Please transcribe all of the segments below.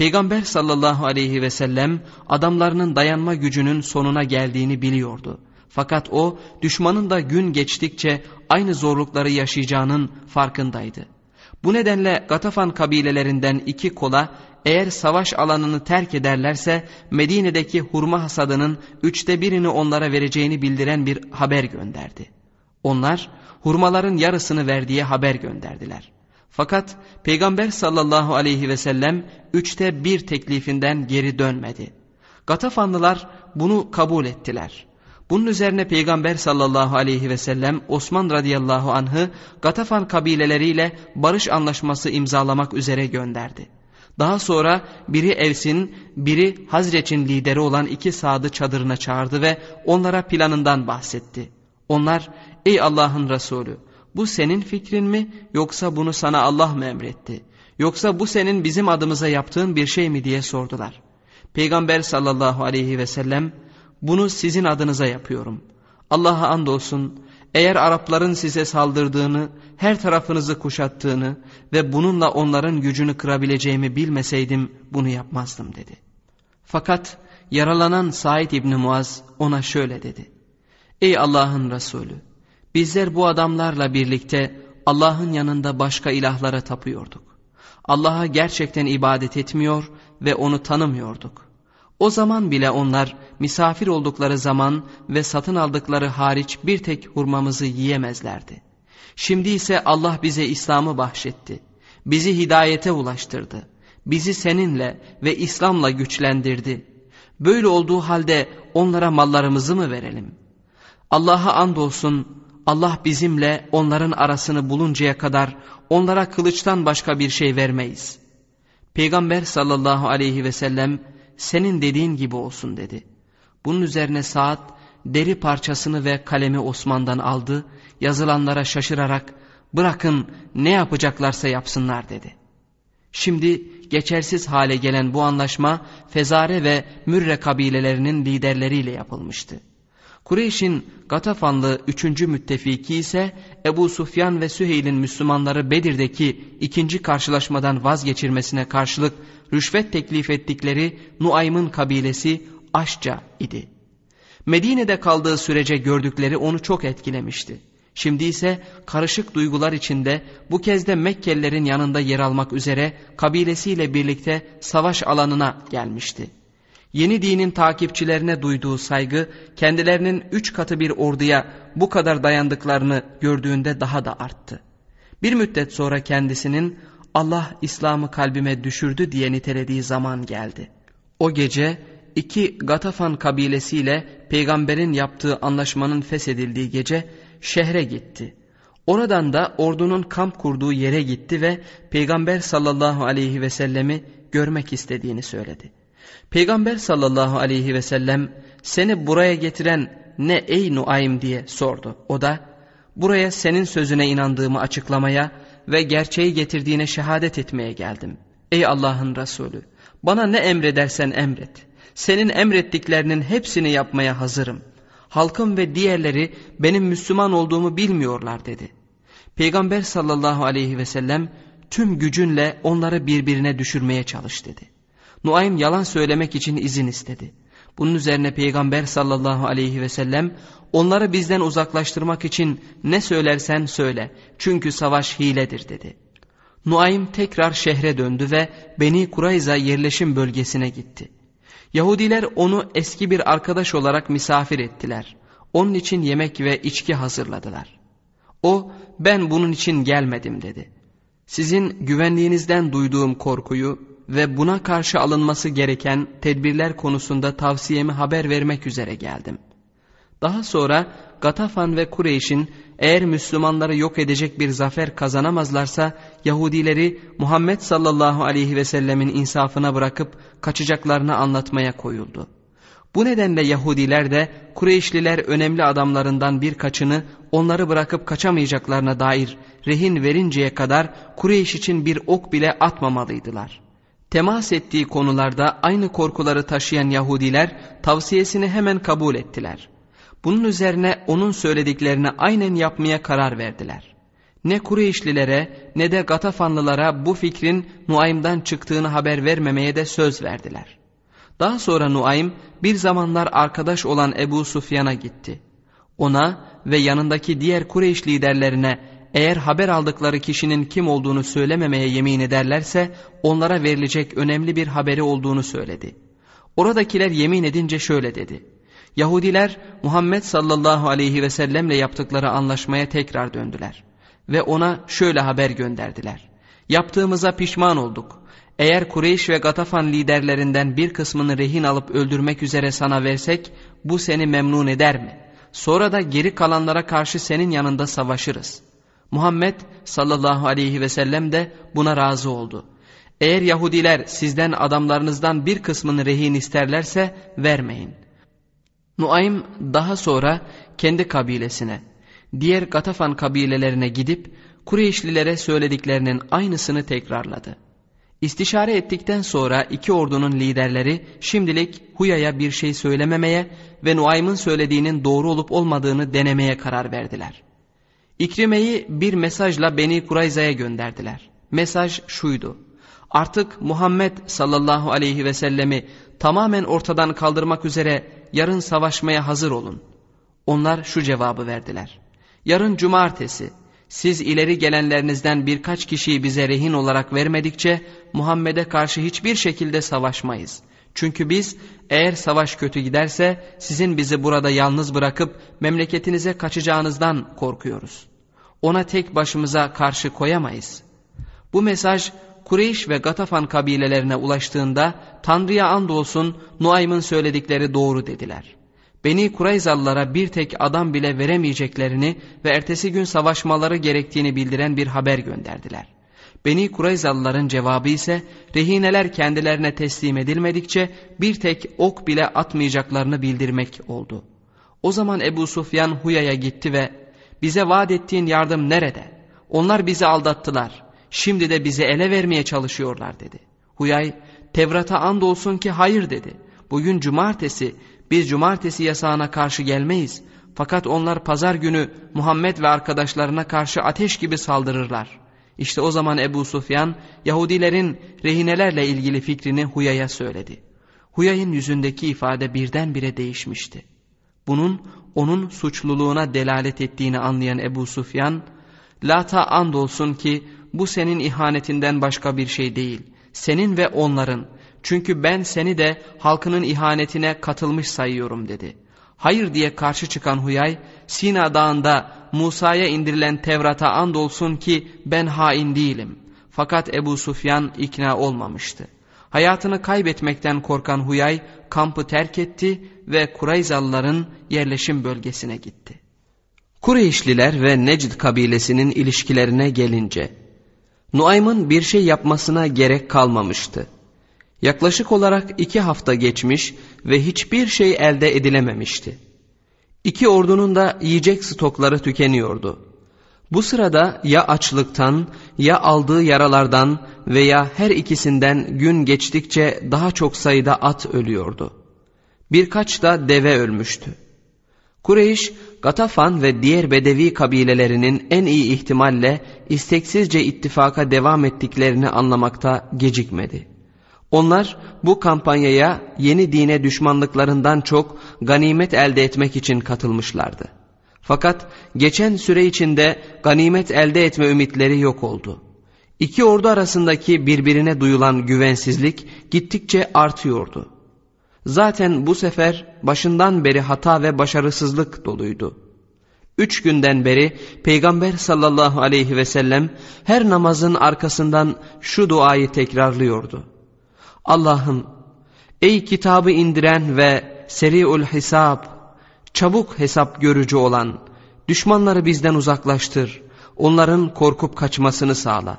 Peygamber sallallahu aleyhi ve sellem adamlarının dayanma gücünün sonuna geldiğini biliyordu. Fakat o düşmanın da gün geçtikçe aynı zorlukları yaşayacağının farkındaydı. Bu nedenle Gatafan kabilelerinden iki kola eğer savaş alanını terk ederlerse Medine'deki hurma hasadının üçte birini onlara vereceğini bildiren bir haber gönderdi. Onlar hurmaların yarısını verdiği haber gönderdiler. Fakat Peygamber sallallahu aleyhi ve sellem üçte bir teklifinden geri dönmedi. Gatafanlılar bunu kabul ettiler. Bunun üzerine Peygamber sallallahu aleyhi ve sellem Osman radıyallahu anh'ı Gatafan kabileleriyle barış anlaşması imzalamak üzere gönderdi. Daha sonra biri Evs'in, biri Hazreç'in lideri olan iki sadı çadırına çağırdı ve onlara planından bahsetti. Onlar, ey Allah'ın Resulü, bu senin fikrin mi yoksa bunu sana Allah mı emretti? Yoksa bu senin bizim adımıza yaptığın bir şey mi diye sordular. Peygamber sallallahu aleyhi ve sellem, bunu sizin adınıza yapıyorum. Allah'a andolsun eğer Arapların size saldırdığını, her tarafınızı kuşattığını ve bununla onların gücünü kırabileceğimi bilmeseydim bunu yapmazdım dedi. Fakat yaralanan Said İbni Muaz ona şöyle dedi. Ey Allah'ın Resulü! Bizler bu adamlarla birlikte Allah'ın yanında başka ilahlara tapıyorduk. Allah'a gerçekten ibadet etmiyor ve onu tanımıyorduk. O zaman bile onlar misafir oldukları zaman ve satın aldıkları hariç bir tek hurmamızı yiyemezlerdi. Şimdi ise Allah bize İslam'ı bahşetti. Bizi hidayete ulaştırdı. Bizi seninle ve İslam'la güçlendirdi. Böyle olduğu halde onlara mallarımızı mı verelim? Allah'a andolsun Allah bizimle onların arasını buluncaya kadar onlara kılıçtan başka bir şey vermeyiz. Peygamber sallallahu aleyhi ve sellem senin dediğin gibi olsun dedi. Bunun üzerine Saad deri parçasını ve kalemi Osman'dan aldı, yazılanlara şaşırarak bırakın ne yapacaklarsa yapsınlar dedi. Şimdi geçersiz hale gelen bu anlaşma Fezare ve Mürre kabilelerinin liderleriyle yapılmıştı. Kureyş'in Gatafanlı üçüncü müttefiki ise Ebu Sufyan ve Süheyl'in Müslümanları Bedir'deki ikinci karşılaşmadan vazgeçirmesine karşılık rüşvet teklif ettikleri Nuaym'ın kabilesi Aşca idi. Medine'de kaldığı sürece gördükleri onu çok etkilemişti. Şimdi ise karışık duygular içinde bu kez de Mekkelilerin yanında yer almak üzere kabilesiyle birlikte savaş alanına gelmişti. Yeni dinin takipçilerine duyduğu saygı kendilerinin üç katı bir orduya bu kadar dayandıklarını gördüğünde daha da arttı. Bir müddet sonra kendisinin Allah İslam'ı kalbime düşürdü diye nitelediği zaman geldi. O gece iki Gatafan kabilesiyle peygamberin yaptığı anlaşmanın feshedildiği gece şehre gitti. Oradan da ordunun kamp kurduğu yere gitti ve peygamber sallallahu aleyhi ve sellemi görmek istediğini söyledi. Peygamber sallallahu aleyhi ve sellem seni buraya getiren ne ey Nuaym diye sordu. O da buraya senin sözüne inandığımı açıklamaya ve gerçeği getirdiğine şehadet etmeye geldim. Ey Allah'ın Resulü bana ne emredersen emret. Senin emrettiklerinin hepsini yapmaya hazırım. Halkım ve diğerleri benim Müslüman olduğumu bilmiyorlar dedi. Peygamber sallallahu aleyhi ve sellem tüm gücünle onları birbirine düşürmeye çalış dedi. Nuaym yalan söylemek için izin istedi. Bunun üzerine Peygamber sallallahu aleyhi ve sellem onları bizden uzaklaştırmak için ne söylersen söyle çünkü savaş hiledir dedi. Nuaym tekrar şehre döndü ve Beni Kurayza yerleşim bölgesine gitti. Yahudiler onu eski bir arkadaş olarak misafir ettiler. Onun için yemek ve içki hazırladılar. O ben bunun için gelmedim dedi. Sizin güvenliğinizden duyduğum korkuyu ve buna karşı alınması gereken tedbirler konusunda tavsiyemi haber vermek üzere geldim. Daha sonra Gatafan ve Kureyş'in eğer Müslümanları yok edecek bir zafer kazanamazlarsa Yahudileri Muhammed sallallahu aleyhi ve sellemin insafına bırakıp kaçacaklarını anlatmaya koyuldu. Bu nedenle Yahudiler de Kureyşliler önemli adamlarından birkaçını onları bırakıp kaçamayacaklarına dair rehin verinceye kadar Kureyş için bir ok bile atmamalıydılar.'' Temas ettiği konularda aynı korkuları taşıyan Yahudiler tavsiyesini hemen kabul ettiler. Bunun üzerine onun söylediklerini aynen yapmaya karar verdiler. Ne Kureyşlilere ne de Gatafanlılara bu fikrin Nuaym'dan çıktığını haber vermemeye de söz verdiler. Daha sonra Nuaym bir zamanlar arkadaş olan Ebu Sufyan'a gitti. Ona ve yanındaki diğer Kureyş liderlerine eğer haber aldıkları kişinin kim olduğunu söylememeye yemin ederlerse onlara verilecek önemli bir haberi olduğunu söyledi. Oradakiler yemin edince şöyle dedi. Yahudiler Muhammed sallallahu aleyhi ve sellemle yaptıkları anlaşmaya tekrar döndüler. Ve ona şöyle haber gönderdiler. Yaptığımıza pişman olduk. Eğer Kureyş ve Gatafan liderlerinden bir kısmını rehin alıp öldürmek üzere sana versek bu seni memnun eder mi? Sonra da geri kalanlara karşı senin yanında savaşırız. Muhammed sallallahu aleyhi ve sellem de buna razı oldu. Eğer Yahudiler sizden adamlarınızdan bir kısmını rehin isterlerse vermeyin. Nuaym daha sonra kendi kabilesine, diğer Gatafan kabilelerine gidip Kureyşlilere söylediklerinin aynısını tekrarladı. İstişare ettikten sonra iki ordunun liderleri şimdilik Huya'ya bir şey söylememeye ve Nuaym'ın söylediğinin doğru olup olmadığını denemeye karar verdiler. İkrime'yi bir mesajla Beni Kurayza'ya gönderdiler. Mesaj şuydu. Artık Muhammed sallallahu aleyhi ve sellemi tamamen ortadan kaldırmak üzere yarın savaşmaya hazır olun. Onlar şu cevabı verdiler. Yarın cumartesi siz ileri gelenlerinizden birkaç kişiyi bize rehin olarak vermedikçe Muhammed'e karşı hiçbir şekilde savaşmayız. Çünkü biz eğer savaş kötü giderse sizin bizi burada yalnız bırakıp memleketinize kaçacağınızdan korkuyoruz. Ona tek başımıza karşı koyamayız. Bu mesaj Kureyş ve Gatafan kabilelerine ulaştığında Tanrı'ya andolsun Nuaym'ın söyledikleri doğru dediler. Beni Kurayzalılara bir tek adam bile veremeyeceklerini ve ertesi gün savaşmaları gerektiğini bildiren bir haber gönderdiler. Beni Kurayzalıların cevabı ise rehineler kendilerine teslim edilmedikçe bir tek ok bile atmayacaklarını bildirmek oldu. O zaman Ebu Sufyan Huya'ya gitti ve bize vaat ettiğin yardım nerede? Onlar bizi aldattılar. Şimdi de bizi ele vermeye çalışıyorlar dedi. Huyay Tevrat'a andolsun ki hayır dedi. Bugün cumartesi biz cumartesi yasağına karşı gelmeyiz. Fakat onlar pazar günü Muhammed ve arkadaşlarına karşı ateş gibi saldırırlar. İşte o zaman Ebu Sufyan Yahudilerin rehinelerle ilgili fikrini Huya'ya söyledi. Huya'nın yüzündeki ifade birdenbire değişmişti. Bunun onun suçluluğuna delalet ettiğini anlayan Ebu Sufyan, Lata andolsun ki bu senin ihanetinden başka bir şey değil. Senin ve onların. Çünkü ben seni de halkının ihanetine katılmış sayıyorum dedi. Hayır diye karşı çıkan Huyay, Sina dağında Musa'ya indirilen Tevrat'a andolsun ki ben hain değilim. Fakat Ebu Sufyan ikna olmamıştı. Hayatını kaybetmekten korkan Huyay kampı terk etti ve Kurayzalıların yerleşim bölgesine gitti. Kureyşliler ve Necd kabilesinin ilişkilerine gelince Nuaym'ın bir şey yapmasına gerek kalmamıştı. Yaklaşık olarak iki hafta geçmiş ve hiçbir şey elde edilememişti. İki ordunun da yiyecek stokları tükeniyordu. Bu sırada ya açlıktan ya aldığı yaralardan veya her ikisinden gün geçtikçe daha çok sayıda at ölüyordu. Birkaç da deve ölmüştü. Kureyş, Gatafan ve diğer Bedevi kabilelerinin en iyi ihtimalle isteksizce ittifaka devam ettiklerini anlamakta gecikmedi. Onlar bu kampanyaya yeni dine düşmanlıklarından çok ganimet elde etmek için katılmışlardı. Fakat geçen süre içinde ganimet elde etme ümitleri yok oldu. İki ordu arasındaki birbirine duyulan güvensizlik gittikçe artıyordu. Zaten bu sefer başından beri hata ve başarısızlık doluydu. Üç günden beri Peygamber sallallahu aleyhi ve sellem her namazın arkasından şu duayı tekrarlıyordu. Allah'ım ey kitabı indiren ve seri'ul hesap, çabuk hesap görücü olan, düşmanları bizden uzaklaştır, onların korkup kaçmasını sağla.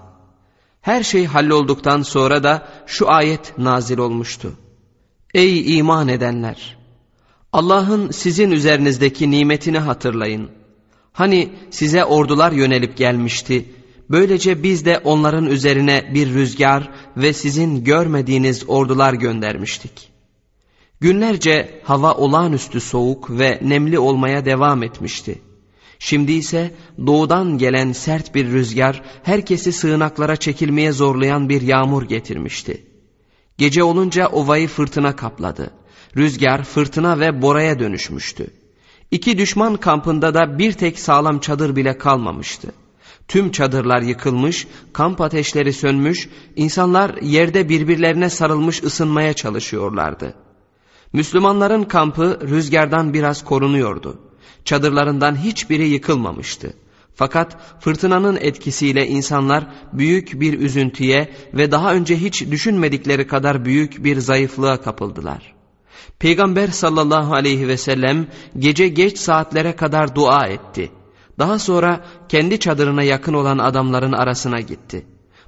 Her şey hallolduktan sonra da şu ayet nazil olmuştu. Ey iman edenler! Allah'ın sizin üzerinizdeki nimetini hatırlayın. Hani size ordular yönelip gelmişti. Böylece biz de onların üzerine bir rüzgar ve sizin görmediğiniz ordular göndermiştik. Günlerce hava olağanüstü soğuk ve nemli olmaya devam etmişti. Şimdi ise doğudan gelen sert bir rüzgar herkesi sığınaklara çekilmeye zorlayan bir yağmur getirmişti. Gece olunca ovayı fırtına kapladı. Rüzgar fırtına ve boraya dönüşmüştü. İki düşman kampında da bir tek sağlam çadır bile kalmamıştı. Tüm çadırlar yıkılmış, kamp ateşleri sönmüş, insanlar yerde birbirlerine sarılmış ısınmaya çalışıyorlardı. Müslümanların kampı rüzgardan biraz korunuyordu. Çadırlarından hiçbiri yıkılmamıştı. Fakat fırtınanın etkisiyle insanlar büyük bir üzüntüye ve daha önce hiç düşünmedikleri kadar büyük bir zayıflığa kapıldılar. Peygamber sallallahu aleyhi ve sellem gece geç saatlere kadar dua etti. Daha sonra kendi çadırına yakın olan adamların arasına gitti.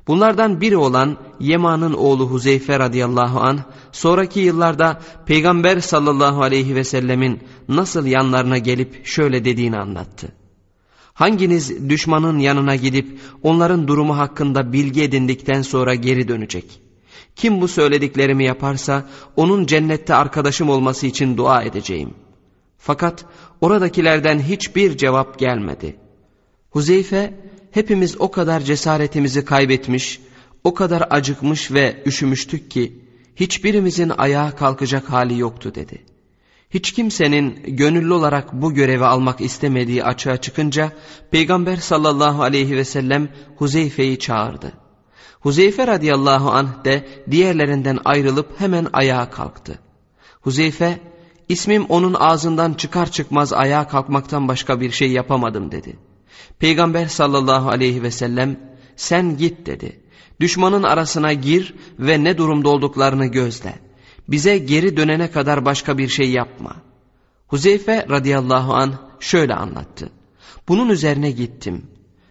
Bunlardan biri olan Yeman'ın oğlu Huzeyfe radıyallahu anh sonraki yıllarda Peygamber sallallahu aleyhi ve sellemin nasıl yanlarına gelip şöyle dediğini anlattı. Hanginiz düşmanın yanına gidip onların durumu hakkında bilgi edindikten sonra geri dönecek? Kim bu söylediklerimi yaparsa onun cennette arkadaşım olması için dua edeceğim. Fakat oradakilerden hiçbir cevap gelmedi. Huzeyfe hepimiz o kadar cesaretimizi kaybetmiş, o kadar acıkmış ve üşümüştük ki hiçbirimizin ayağa kalkacak hali yoktu dedi. Hiç kimsenin gönüllü olarak bu görevi almak istemediği açığa çıkınca Peygamber sallallahu aleyhi ve sellem Huzeyfe'yi çağırdı. Huzeyfe radıyallahu anh de diğerlerinden ayrılıp hemen ayağa kalktı. Huzeyfe, ismim onun ağzından çıkar çıkmaz ayağa kalkmaktan başka bir şey yapamadım dedi. Peygamber sallallahu aleyhi ve sellem, sen git dedi. Düşmanın arasına gir ve ne durumda olduklarını gözle. Bize geri dönene kadar başka bir şey yapma. Huzeyfe radıyallahu an şöyle anlattı. Bunun üzerine gittim.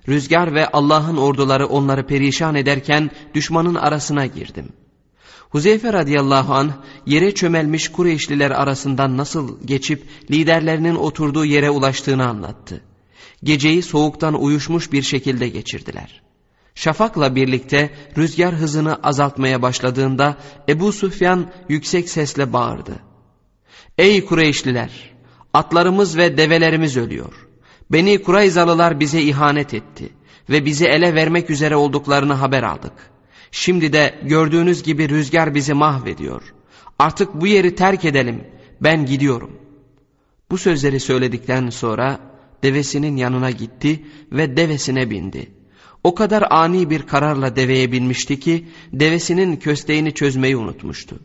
Rüzgar ve Allah'ın orduları onları perişan ederken düşmanın arasına girdim. Huzeyfe radıyallahu an yere çömelmiş Kureyşliler arasından nasıl geçip liderlerinin oturduğu yere ulaştığını anlattı. Geceyi soğuktan uyuşmuş bir şekilde geçirdiler. Şafakla birlikte rüzgar hızını azaltmaya başladığında Ebu Süfyan yüksek sesle bağırdı. Ey Kureyşliler! Atlarımız ve develerimiz ölüyor. Beni Kurayzalılar bize ihanet etti ve bizi ele vermek üzere olduklarını haber aldık. Şimdi de gördüğünüz gibi rüzgar bizi mahvediyor. Artık bu yeri terk edelim. Ben gidiyorum. Bu sözleri söyledikten sonra devesinin yanına gitti ve devesine bindi. O kadar ani bir kararla deveye binmişti ki devesinin kösteğini çözmeyi unutmuştu.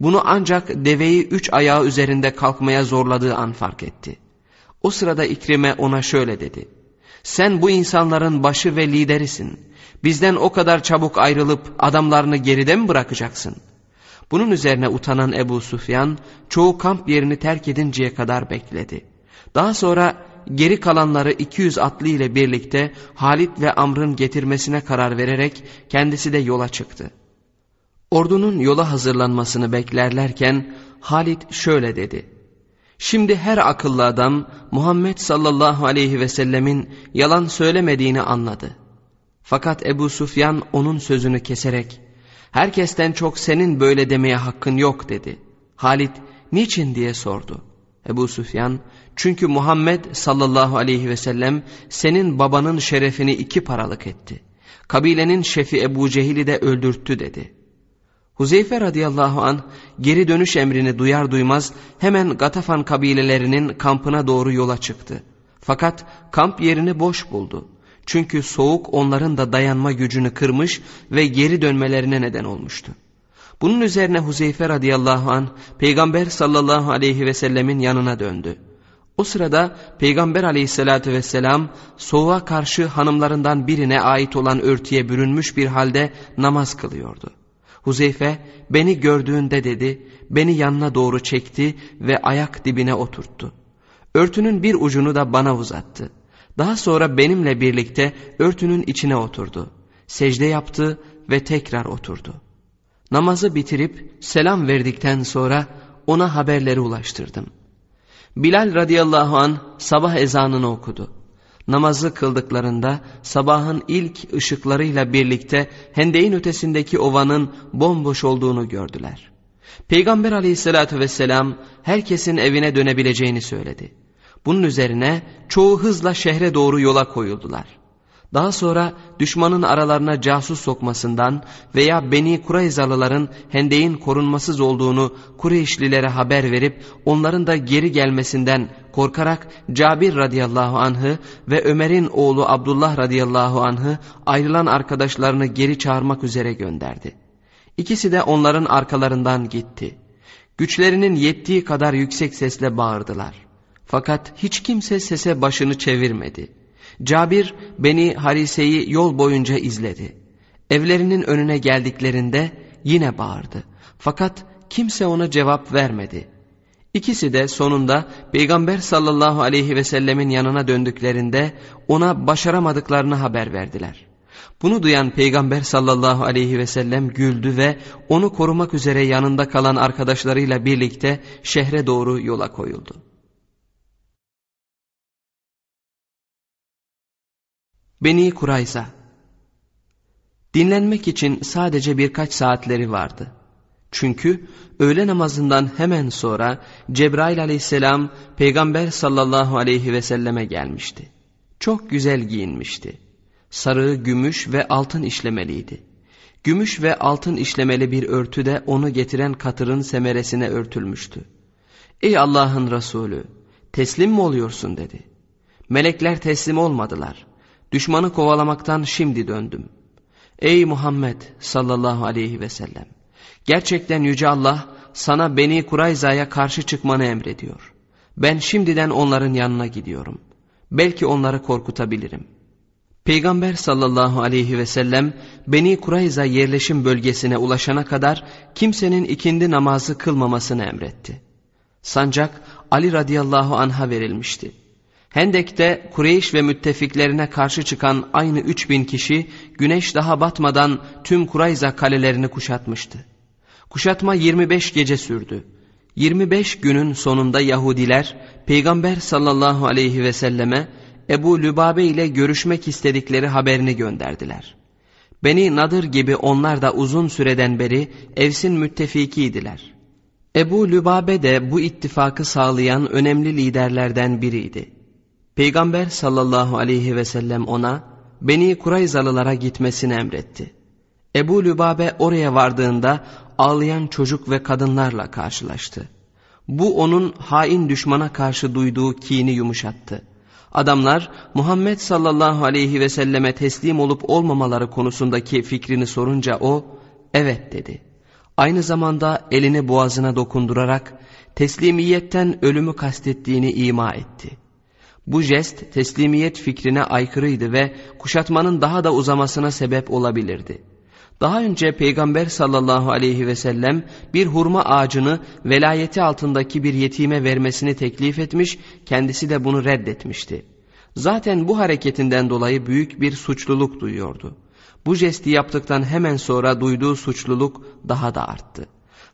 Bunu ancak deveyi üç ayağı üzerinde kalkmaya zorladığı an fark etti. O sırada İkrime ona şöyle dedi. Sen bu insanların başı ve liderisin. Bizden o kadar çabuk ayrılıp adamlarını geride mi bırakacaksın? Bunun üzerine utanan Ebu Sufyan çoğu kamp yerini terk edinceye kadar bekledi. Daha sonra geri kalanları 200 atlı ile birlikte Halit ve Amr'ın getirmesine karar vererek kendisi de yola çıktı. Ordunun yola hazırlanmasını beklerlerken Halit şöyle dedi. Şimdi her akıllı adam Muhammed sallallahu aleyhi ve sellemin yalan söylemediğini anladı. Fakat Ebu Sufyan onun sözünü keserek herkesten çok senin böyle demeye hakkın yok dedi. Halit niçin diye sordu. Ebu Sufyan çünkü Muhammed sallallahu aleyhi ve sellem senin babanın şerefini iki paralık etti. Kabilenin şefi Ebu Cehil'i de öldürttü dedi. Huzeyfe radıyallahu an geri dönüş emrini duyar duymaz hemen Gatafan kabilelerinin kampına doğru yola çıktı. Fakat kamp yerini boş buldu. Çünkü soğuk onların da dayanma gücünü kırmış ve geri dönmelerine neden olmuştu. Bunun üzerine Huzeyfe radıyallahu an Peygamber sallallahu aleyhi ve sellemin yanına döndü. O sırada Peygamber aleyhissalatü vesselam soğuğa karşı hanımlarından birine ait olan örtüye bürünmüş bir halde namaz kılıyordu. Huzeyfe beni gördüğünde dedi beni yanına doğru çekti ve ayak dibine oturttu. Örtünün bir ucunu da bana uzattı. Daha sonra benimle birlikte örtünün içine oturdu. Secde yaptı ve tekrar oturdu. Namazı bitirip selam verdikten sonra ona haberleri ulaştırdım. Bilal radıyallahu an sabah ezanını okudu. Namazı kıldıklarında sabahın ilk ışıklarıyla birlikte hendeyin ötesindeki ovanın bomboş olduğunu gördüler. Peygamber aleyhissalatü vesselam herkesin evine dönebileceğini söyledi. Bunun üzerine çoğu hızla şehre doğru yola koyuldular. Daha sonra düşmanın aralarına casus sokmasından veya Beni Kurayzalıların hendeğin korunmasız olduğunu Kureyşlilere haber verip onların da geri gelmesinden korkarak Cabir radıyallahu anh'ı ve Ömer'in oğlu Abdullah radıyallahu anh'ı ayrılan arkadaşlarını geri çağırmak üzere gönderdi. İkisi de onların arkalarından gitti. Güçlerinin yettiği kadar yüksek sesle bağırdılar. Fakat hiç kimse sese başını çevirmedi.'' Cabir Beni Harise'yi yol boyunca izledi. Evlerinin önüne geldiklerinde yine bağırdı. Fakat kimse ona cevap vermedi. İkisi de sonunda Peygamber sallallahu aleyhi ve sellemin yanına döndüklerinde ona başaramadıklarını haber verdiler. Bunu duyan Peygamber sallallahu aleyhi ve sellem güldü ve onu korumak üzere yanında kalan arkadaşlarıyla birlikte şehre doğru yola koyuldu. Beni Kurayza Dinlenmek için sadece birkaç saatleri vardı. Çünkü öğle namazından hemen sonra Cebrail aleyhisselam Peygamber sallallahu aleyhi ve selleme gelmişti. Çok güzel giyinmişti. Sarı, gümüş ve altın işlemeliydi. Gümüş ve altın işlemeli bir örtü de onu getiren katırın semeresine örtülmüştü. Ey Allah'ın Resulü teslim mi oluyorsun dedi. Melekler teslim olmadılar. Düşmanı kovalamaktan şimdi döndüm. Ey Muhammed sallallahu aleyhi ve sellem. Gerçekten Yüce Allah sana Beni Kurayza'ya karşı çıkmanı emrediyor. Ben şimdiden onların yanına gidiyorum. Belki onları korkutabilirim. Peygamber sallallahu aleyhi ve sellem Beni Kurayza yerleşim bölgesine ulaşana kadar kimsenin ikindi namazı kılmamasını emretti. Sancak Ali radıyallahu anha verilmişti. Hendek'te Kureyş ve müttefiklerine karşı çıkan aynı 3000 kişi güneş daha batmadan tüm Kurayza kalelerini kuşatmıştı. Kuşatma 25 gece sürdü. 25 günün sonunda Yahudiler Peygamber sallallahu aleyhi ve selleme Ebu Lübabe ile görüşmek istedikleri haberini gönderdiler. Beni Nadır gibi onlar da uzun süreden beri Evs'in müttefikiydiler. Ebu Lübabe de bu ittifakı sağlayan önemli liderlerden biriydi. Peygamber sallallahu aleyhi ve sellem ona Beni Kurayzalılara gitmesini emretti. Ebu Lübabe oraya vardığında ağlayan çocuk ve kadınlarla karşılaştı. Bu onun hain düşmana karşı duyduğu kini yumuşattı. Adamlar Muhammed sallallahu aleyhi ve selleme teslim olup olmamaları konusundaki fikrini sorunca o evet dedi. Aynı zamanda elini boğazına dokundurarak teslimiyetten ölümü kastettiğini ima etti. Bu jest teslimiyet fikrine aykırıydı ve kuşatmanın daha da uzamasına sebep olabilirdi. Daha önce Peygamber sallallahu aleyhi ve sellem bir hurma ağacını velayeti altındaki bir yetime vermesini teklif etmiş, kendisi de bunu reddetmişti. Zaten bu hareketinden dolayı büyük bir suçluluk duyuyordu. Bu jesti yaptıktan hemen sonra duyduğu suçluluk daha da arttı.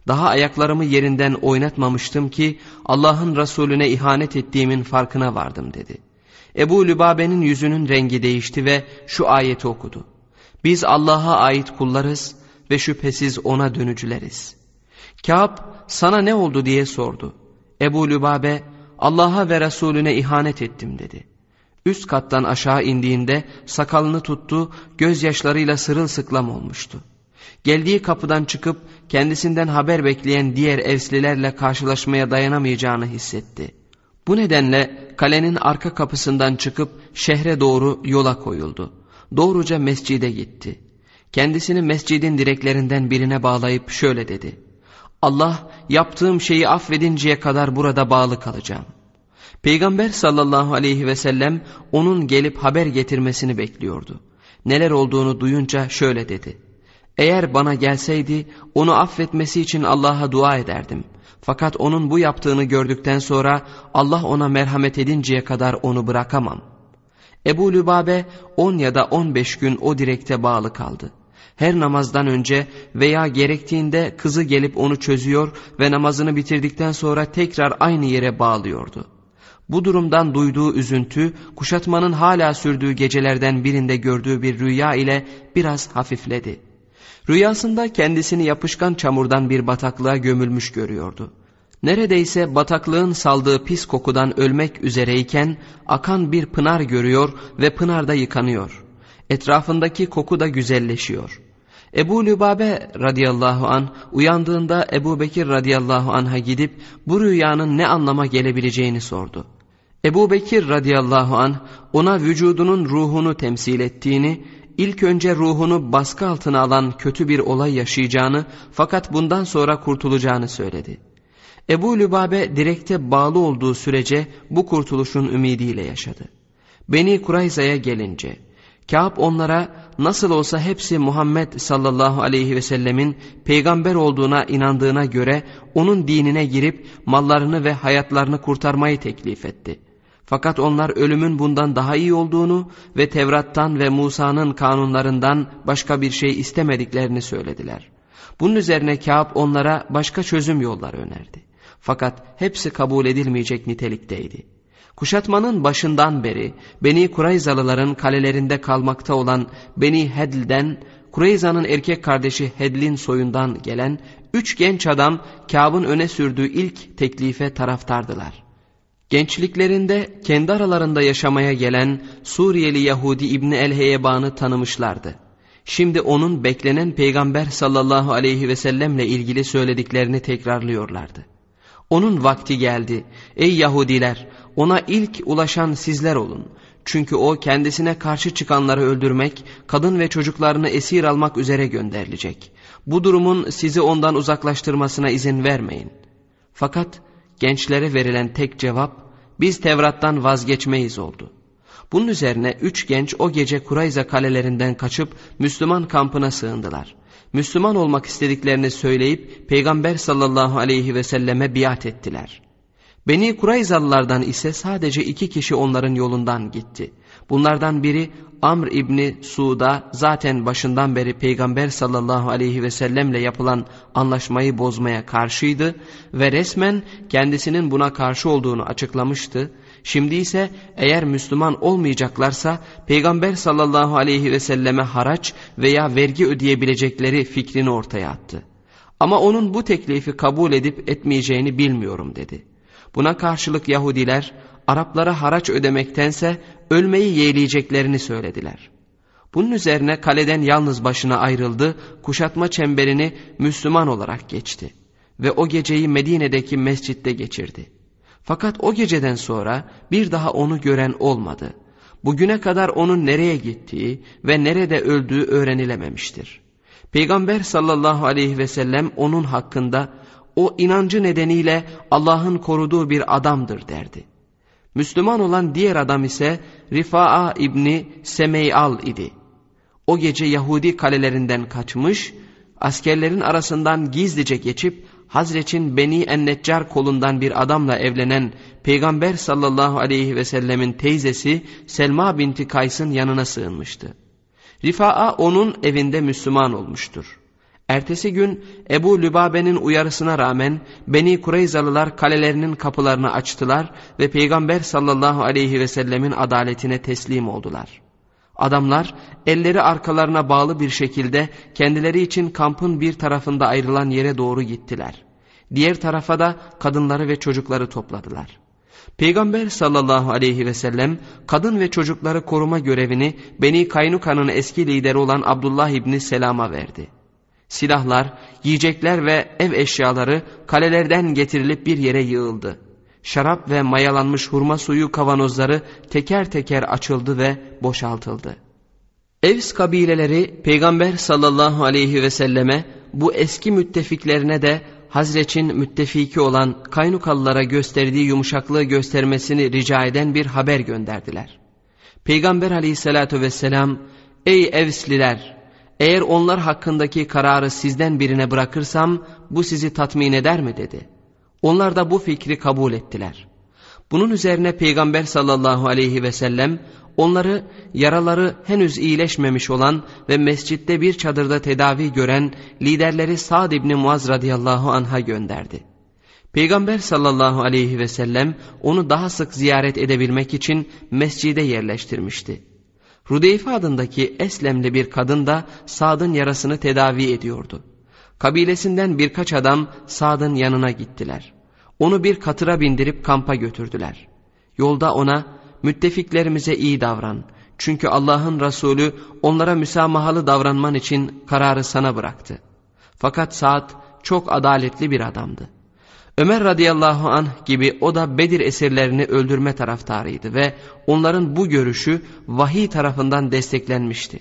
Daha ayaklarımı yerinden oynatmamıştım ki Allah'ın Resulüne ihanet ettiğimin farkına vardım dedi. Ebu Lübabe'nin yüzünün rengi değişti ve şu ayeti okudu. Biz Allah'a ait kullarız ve şüphesiz ona dönücüleriz. Kâb sana ne oldu diye sordu. Ebu Lübabe Allah'a ve Resulüne ihanet ettim dedi. Üst kattan aşağı indiğinde sakalını tuttu, gözyaşlarıyla sırılsıklam olmuştu. Geldiği kapıdan çıkıp kendisinden haber bekleyen diğer evslilerle karşılaşmaya dayanamayacağını hissetti. Bu nedenle kalenin arka kapısından çıkıp şehre doğru yola koyuldu. Doğruca mescide gitti. Kendisini mescidin direklerinden birine bağlayıp şöyle dedi. Allah yaptığım şeyi affedinceye kadar burada bağlı kalacağım. Peygamber sallallahu aleyhi ve sellem onun gelip haber getirmesini bekliyordu. Neler olduğunu duyunca şöyle dedi. Eğer bana gelseydi onu affetmesi için Allah'a dua ederdim. Fakat onun bu yaptığını gördükten sonra Allah ona merhamet edinceye kadar onu bırakamam. Ebu Lübabe on ya da on beş gün o direkte bağlı kaldı. Her namazdan önce veya gerektiğinde kızı gelip onu çözüyor ve namazını bitirdikten sonra tekrar aynı yere bağlıyordu. Bu durumdan duyduğu üzüntü kuşatmanın hala sürdüğü gecelerden birinde gördüğü bir rüya ile biraz hafifledi. Rüyasında kendisini yapışkan çamurdan bir bataklığa gömülmüş görüyordu. Neredeyse bataklığın saldığı pis kokudan ölmek üzereyken akan bir pınar görüyor ve pınarda yıkanıyor. Etrafındaki koku da güzelleşiyor. Ebu Lübabe radıyallahu an uyandığında Ebu Bekir radıyallahu anha gidip bu rüyanın ne anlama gelebileceğini sordu. Ebu Bekir radıyallahu an ona vücudunun ruhunu temsil ettiğini, ilk önce ruhunu baskı altına alan kötü bir olay yaşayacağını fakat bundan sonra kurtulacağını söyledi. Ebu Lübabe direkte bağlı olduğu sürece bu kurtuluşun ümidiyle yaşadı. Beni Kurayza'ya gelince Kâb onlara nasıl olsa hepsi Muhammed sallallahu aleyhi ve sellemin peygamber olduğuna inandığına göre onun dinine girip mallarını ve hayatlarını kurtarmayı teklif etti. Fakat onlar ölümün bundan daha iyi olduğunu ve Tevrat'tan ve Musa'nın kanunlarından başka bir şey istemediklerini söylediler. Bunun üzerine Kâb onlara başka çözüm yolları önerdi. Fakat hepsi kabul edilmeyecek nitelikteydi. Kuşatmanın başından beri Beni Kurayzalıların kalelerinde kalmakta olan Beni Hedl'den Kureyza'nın erkek kardeşi Hedl'in soyundan gelen üç genç adam Kâb'ın öne sürdüğü ilk teklife taraftardılar. Gençliklerinde kendi aralarında yaşamaya gelen Suriyeli Yahudi İbni El-Heyeban'ı tanımışlardı. Şimdi onun beklenen peygamber sallallahu aleyhi ve sellemle ilgili söylediklerini tekrarlıyorlardı. Onun vakti geldi. Ey Yahudiler ona ilk ulaşan sizler olun. Çünkü o kendisine karşı çıkanları öldürmek, kadın ve çocuklarını esir almak üzere gönderilecek. Bu durumun sizi ondan uzaklaştırmasına izin vermeyin. Fakat gençlere verilen tek cevap, biz Tevrat'tan vazgeçmeyiz oldu. Bunun üzerine üç genç o gece Kurayza kalelerinden kaçıp Müslüman kampına sığındılar. Müslüman olmak istediklerini söyleyip Peygamber sallallahu aleyhi ve selleme biat ettiler. Beni Kurayzalılardan ise sadece iki kişi onların yolundan gitti. Bunlardan biri Amr İbni Suud'a zaten başından beri Peygamber sallallahu aleyhi ve sellemle yapılan anlaşmayı bozmaya karşıydı ve resmen kendisinin buna karşı olduğunu açıklamıştı. Şimdi ise eğer Müslüman olmayacaklarsa Peygamber sallallahu aleyhi ve selleme haraç veya vergi ödeyebilecekleri fikrini ortaya attı. Ama onun bu teklifi kabul edip etmeyeceğini bilmiyorum dedi. Buna karşılık Yahudiler Araplara haraç ödemektense ölmeyi yeğleyeceklerini söylediler. Bunun üzerine kaleden yalnız başına ayrıldı, kuşatma çemberini Müslüman olarak geçti ve o geceyi Medine'deki mescitte geçirdi. Fakat o geceden sonra bir daha onu gören olmadı. Bugüne kadar onun nereye gittiği ve nerede öldüğü öğrenilememiştir. Peygamber sallallahu aleyhi ve sellem onun hakkında o inancı nedeniyle Allah'ın koruduğu bir adamdır derdi. Müslüman olan diğer adam ise Rifa'a İbni Semeyal idi. O gece Yahudi kalelerinden kaçmış, askerlerin arasından gizlice geçip Hazreç'in Beni Enneccar kolundan bir adamla evlenen Peygamber sallallahu aleyhi ve sellemin teyzesi Selma binti Kays'ın yanına sığınmıştı. Rifa'a onun evinde Müslüman olmuştur. Ertesi gün Ebu Lübabe'nin uyarısına rağmen Beni Kureyzalılar kalelerinin kapılarını açtılar ve Peygamber sallallahu aleyhi ve sellemin adaletine teslim oldular. Adamlar elleri arkalarına bağlı bir şekilde kendileri için kampın bir tarafında ayrılan yere doğru gittiler. Diğer tarafa da kadınları ve çocukları topladılar. Peygamber sallallahu aleyhi ve sellem kadın ve çocukları koruma görevini Beni Kaynuka'nın eski lideri olan Abdullah İbni Selam'a verdi. Silahlar, yiyecekler ve ev eşyaları kalelerden getirilip bir yere yığıldı. Şarap ve mayalanmış hurma suyu kavanozları teker teker açıldı ve boşaltıldı. Evs kabileleri Peygamber sallallahu aleyhi ve selleme bu eski müttefiklerine de Hazreç'in müttefiki olan Kaynukalılara gösterdiği yumuşaklığı göstermesini rica eden bir haber gönderdiler. Peygamber aleyhissalatü vesselam, ''Ey Evsliler!'' Eğer onlar hakkındaki kararı sizden birine bırakırsam bu sizi tatmin eder mi dedi. Onlar da bu fikri kabul ettiler. Bunun üzerine Peygamber sallallahu aleyhi ve sellem onları yaraları henüz iyileşmemiş olan ve mescitte bir çadırda tedavi gören liderleri Sa'd ibn Muaz radıyallahu anh'a gönderdi. Peygamber sallallahu aleyhi ve sellem onu daha sık ziyaret edebilmek için mescide yerleştirmişti. Rudeyfe adındaki Eslemli bir kadın da Sad'ın yarasını tedavi ediyordu. Kabilesinden birkaç adam Sad'ın yanına gittiler. Onu bir katıra bindirip kampa götürdüler. Yolda ona müttefiklerimize iyi davran. Çünkü Allah'ın Resulü onlara müsamahalı davranman için kararı sana bıraktı. Fakat Sa'd çok adaletli bir adamdı. Ömer radıyallahu anh gibi o da Bedir esirlerini öldürme taraftarıydı ve onların bu görüşü vahiy tarafından desteklenmişti.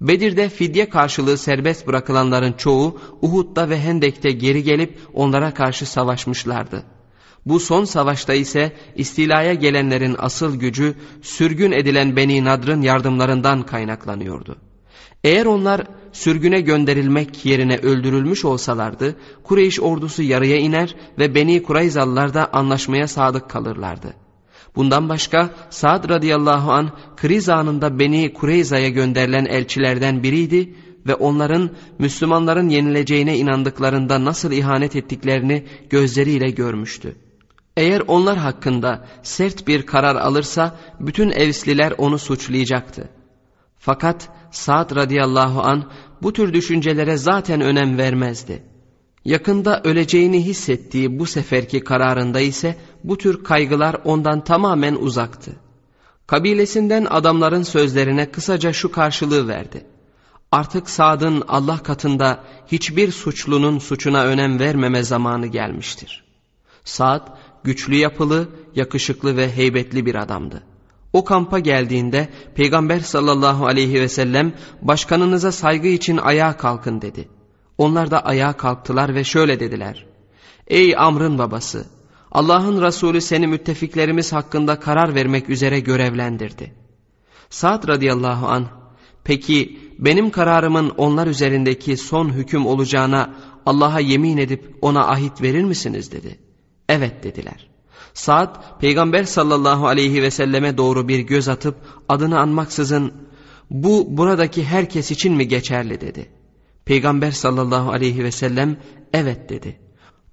Bedir'de fidye karşılığı serbest bırakılanların çoğu Uhud'da ve Hendek'te geri gelip onlara karşı savaşmışlardı. Bu son savaşta ise istilaya gelenlerin asıl gücü sürgün edilen Beni Nadr'ın yardımlarından kaynaklanıyordu. Eğer onlar sürgüne gönderilmek yerine öldürülmüş olsalardı, Kureyş ordusu yarıya iner ve Beni Kurayzalılar da anlaşmaya sadık kalırlardı. Bundan başka Sa'd radıyallahu an kriz anında Beni Kureyza'ya gönderilen elçilerden biriydi ve onların Müslümanların yenileceğine inandıklarında nasıl ihanet ettiklerini gözleriyle görmüştü. Eğer onlar hakkında sert bir karar alırsa bütün Evsliler onu suçlayacaktı. Fakat Sa'd radıyallahu an bu tür düşüncelere zaten önem vermezdi. Yakında öleceğini hissettiği bu seferki kararında ise bu tür kaygılar ondan tamamen uzaktı. Kabilesinden adamların sözlerine kısaca şu karşılığı verdi. Artık Sad'ın Allah katında hiçbir suçlunun suçuna önem vermeme zamanı gelmiştir. Sad güçlü yapılı, yakışıklı ve heybetli bir adamdı. O kampa geldiğinde Peygamber sallallahu aleyhi ve sellem başkanınıza saygı için ayağa kalkın dedi. Onlar da ayağa kalktılar ve şöyle dediler. Ey Amr'ın babası! Allah'ın Resulü seni müttefiklerimiz hakkında karar vermek üzere görevlendirdi. Sa'd radıyallahu an peki benim kararımın onlar üzerindeki son hüküm olacağına Allah'a yemin edip ona ahit verir misiniz dedi. Evet dediler. Sa'd peygamber sallallahu aleyhi ve selleme doğru bir göz atıp adını anmaksızın bu buradaki herkes için mi geçerli dedi. Peygamber sallallahu aleyhi ve sellem evet dedi.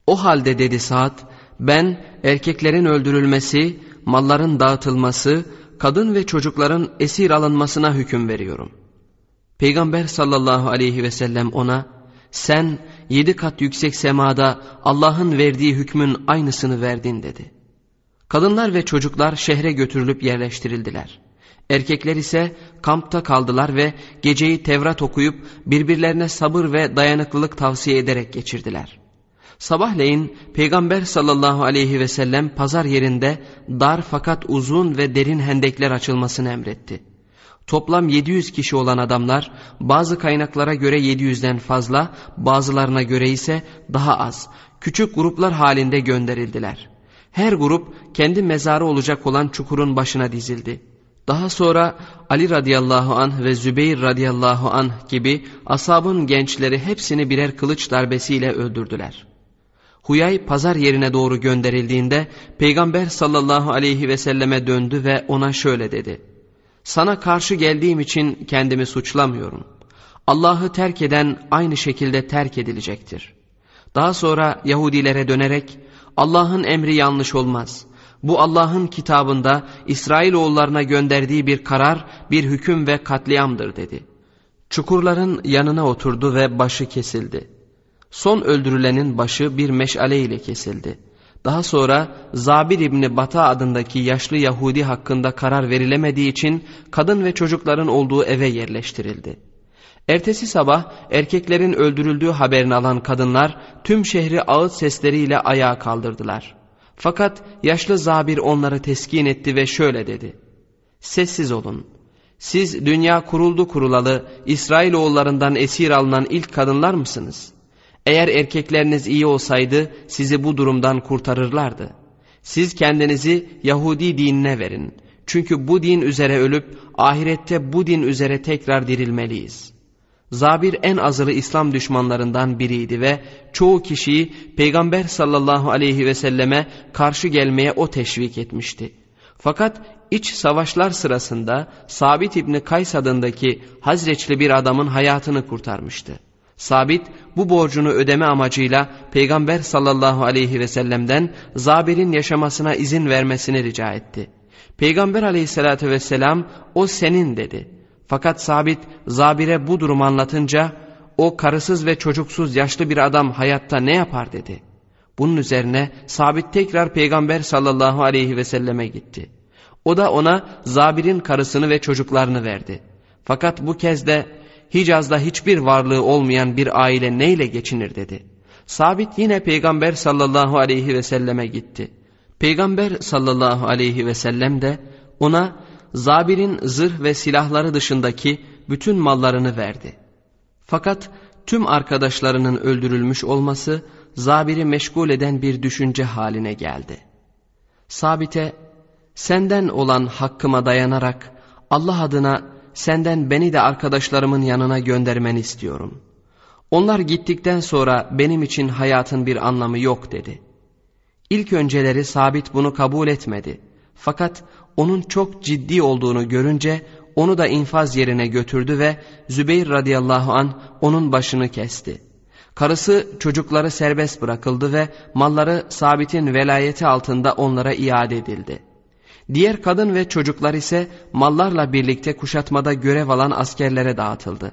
O halde dedi Sa'd ben erkeklerin öldürülmesi, malların dağıtılması, kadın ve çocukların esir alınmasına hüküm veriyorum. Peygamber sallallahu aleyhi ve sellem ona sen yedi kat yüksek semada Allah'ın verdiği hükmün aynısını verdin dedi. Kadınlar ve çocuklar şehre götürülüp yerleştirildiler. Erkekler ise kampta kaldılar ve geceyi Tevrat okuyup birbirlerine sabır ve dayanıklılık tavsiye ederek geçirdiler. Sabahleyin Peygamber sallallahu aleyhi ve sellem pazar yerinde dar fakat uzun ve derin hendekler açılmasını emretti. Toplam 700 kişi olan adamlar bazı kaynaklara göre 700'den fazla bazılarına göre ise daha az küçük gruplar halinde gönderildiler. Her grup kendi mezarı olacak olan çukurun başına dizildi. Daha sonra Ali radıyallahu anh ve Zübeyir radıyallahu anh gibi asabın gençleri hepsini birer kılıç darbesiyle öldürdüler. Huyay pazar yerine doğru gönderildiğinde Peygamber sallallahu aleyhi ve selleme döndü ve ona şöyle dedi. Sana karşı geldiğim için kendimi suçlamıyorum. Allah'ı terk eden aynı şekilde terk edilecektir. Daha sonra Yahudilere dönerek Allah'ın emri yanlış olmaz. Bu Allah'ın kitabında İsrailoğullarına gönderdiği bir karar, bir hüküm ve katliamdır dedi. Çukurların yanına oturdu ve başı kesildi. Son öldürülenin başı bir meşale ile kesildi. Daha sonra Zabir İbni Bata adındaki yaşlı Yahudi hakkında karar verilemediği için kadın ve çocukların olduğu eve yerleştirildi. Ertesi sabah erkeklerin öldürüldüğü haberini alan kadınlar tüm şehri ağıt sesleriyle ayağa kaldırdılar. Fakat yaşlı zabir onları teskin etti ve şöyle dedi. Sessiz olun. Siz dünya kuruldu kurulalı İsrailoğullarından esir alınan ilk kadınlar mısınız? Eğer erkekleriniz iyi olsaydı sizi bu durumdan kurtarırlardı. Siz kendinizi Yahudi dinine verin. Çünkü bu din üzere ölüp ahirette bu din üzere tekrar dirilmeliyiz.'' Zabir en azılı İslam düşmanlarından biriydi ve çoğu kişiyi Peygamber sallallahu aleyhi ve selleme karşı gelmeye o teşvik etmişti. Fakat iç savaşlar sırasında Sabit İbni Kays adındaki Hazreçli bir adamın hayatını kurtarmıştı. Sabit bu borcunu ödeme amacıyla Peygamber sallallahu aleyhi ve sellem'den Zabir'in yaşamasına izin vermesini rica etti. Peygamber aleyhissalatü vesselam o senin dedi. Fakat Sabit Zabir'e bu durumu anlatınca o karısız ve çocuksuz yaşlı bir adam hayatta ne yapar dedi. Bunun üzerine Sabit tekrar Peygamber sallallahu aleyhi ve selleme gitti. O da ona Zabir'in karısını ve çocuklarını verdi. Fakat bu kez de Hicaz'da hiçbir varlığı olmayan bir aile neyle geçinir dedi. Sabit yine Peygamber sallallahu aleyhi ve selleme gitti. Peygamber sallallahu aleyhi ve sellem de ona Zabir'in zırh ve silahları dışındaki bütün mallarını verdi. Fakat tüm arkadaşlarının öldürülmüş olması Zabir'i meşgul eden bir düşünce haline geldi. Sabit'e senden olan hakkıma dayanarak Allah adına senden beni de arkadaşlarımın yanına göndermeni istiyorum. Onlar gittikten sonra benim için hayatın bir anlamı yok dedi. İlk önceleri Sabit bunu kabul etmedi. Fakat onun çok ciddi olduğunu görünce onu da infaz yerine götürdü ve Zübeyir radıyallahu an onun başını kesti. Karısı çocukları serbest bırakıldı ve malları Sabit'in velayeti altında onlara iade edildi. Diğer kadın ve çocuklar ise mallarla birlikte kuşatmada görev alan askerlere dağıtıldı.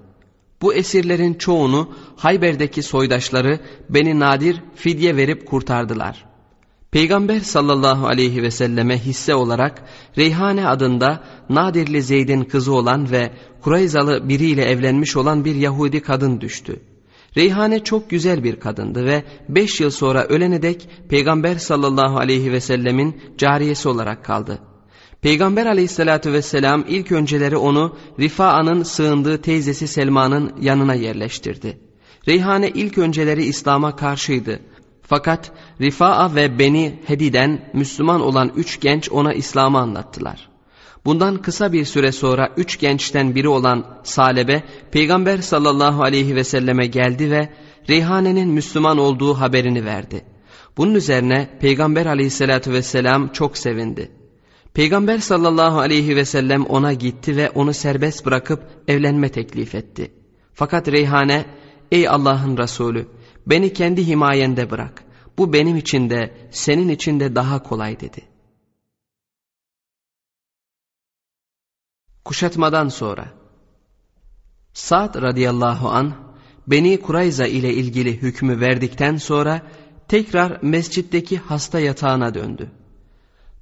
Bu esirlerin çoğunu Hayber'deki soydaşları Beni Nadir fidye verip kurtardılar. Peygamber sallallahu aleyhi ve selleme hisse olarak Reyhane adında Nadirli Zeyd'in kızı olan ve Kurayzalı biriyle evlenmiş olan bir Yahudi kadın düştü. Reyhane çok güzel bir kadındı ve beş yıl sonra ölene dek Peygamber sallallahu aleyhi ve sellemin cariyesi olarak kaldı. Peygamber aleyhissalatü vesselam ilk önceleri onu Rifa'nın sığındığı teyzesi Selma'nın yanına yerleştirdi. Reyhane ilk önceleri İslam'a karşıydı. Fakat Rifa'a ve Beni Hedi'den Müslüman olan üç genç ona İslam'ı anlattılar. Bundan kısa bir süre sonra üç gençten biri olan Salebe Peygamber sallallahu aleyhi ve selleme geldi ve Reyhane'nin Müslüman olduğu haberini verdi. Bunun üzerine Peygamber aleyhissalatü vesselam çok sevindi. Peygamber sallallahu aleyhi ve sellem ona gitti ve onu serbest bırakıp evlenme teklif etti. Fakat Reyhane, ey Allah'ın Resulü beni kendi himayende bırak. Bu benim için de senin için de daha kolay dedi. Kuşatmadan sonra Sa'd radıyallahu an Beni Kurayza ile ilgili hükmü verdikten sonra tekrar mescitteki hasta yatağına döndü.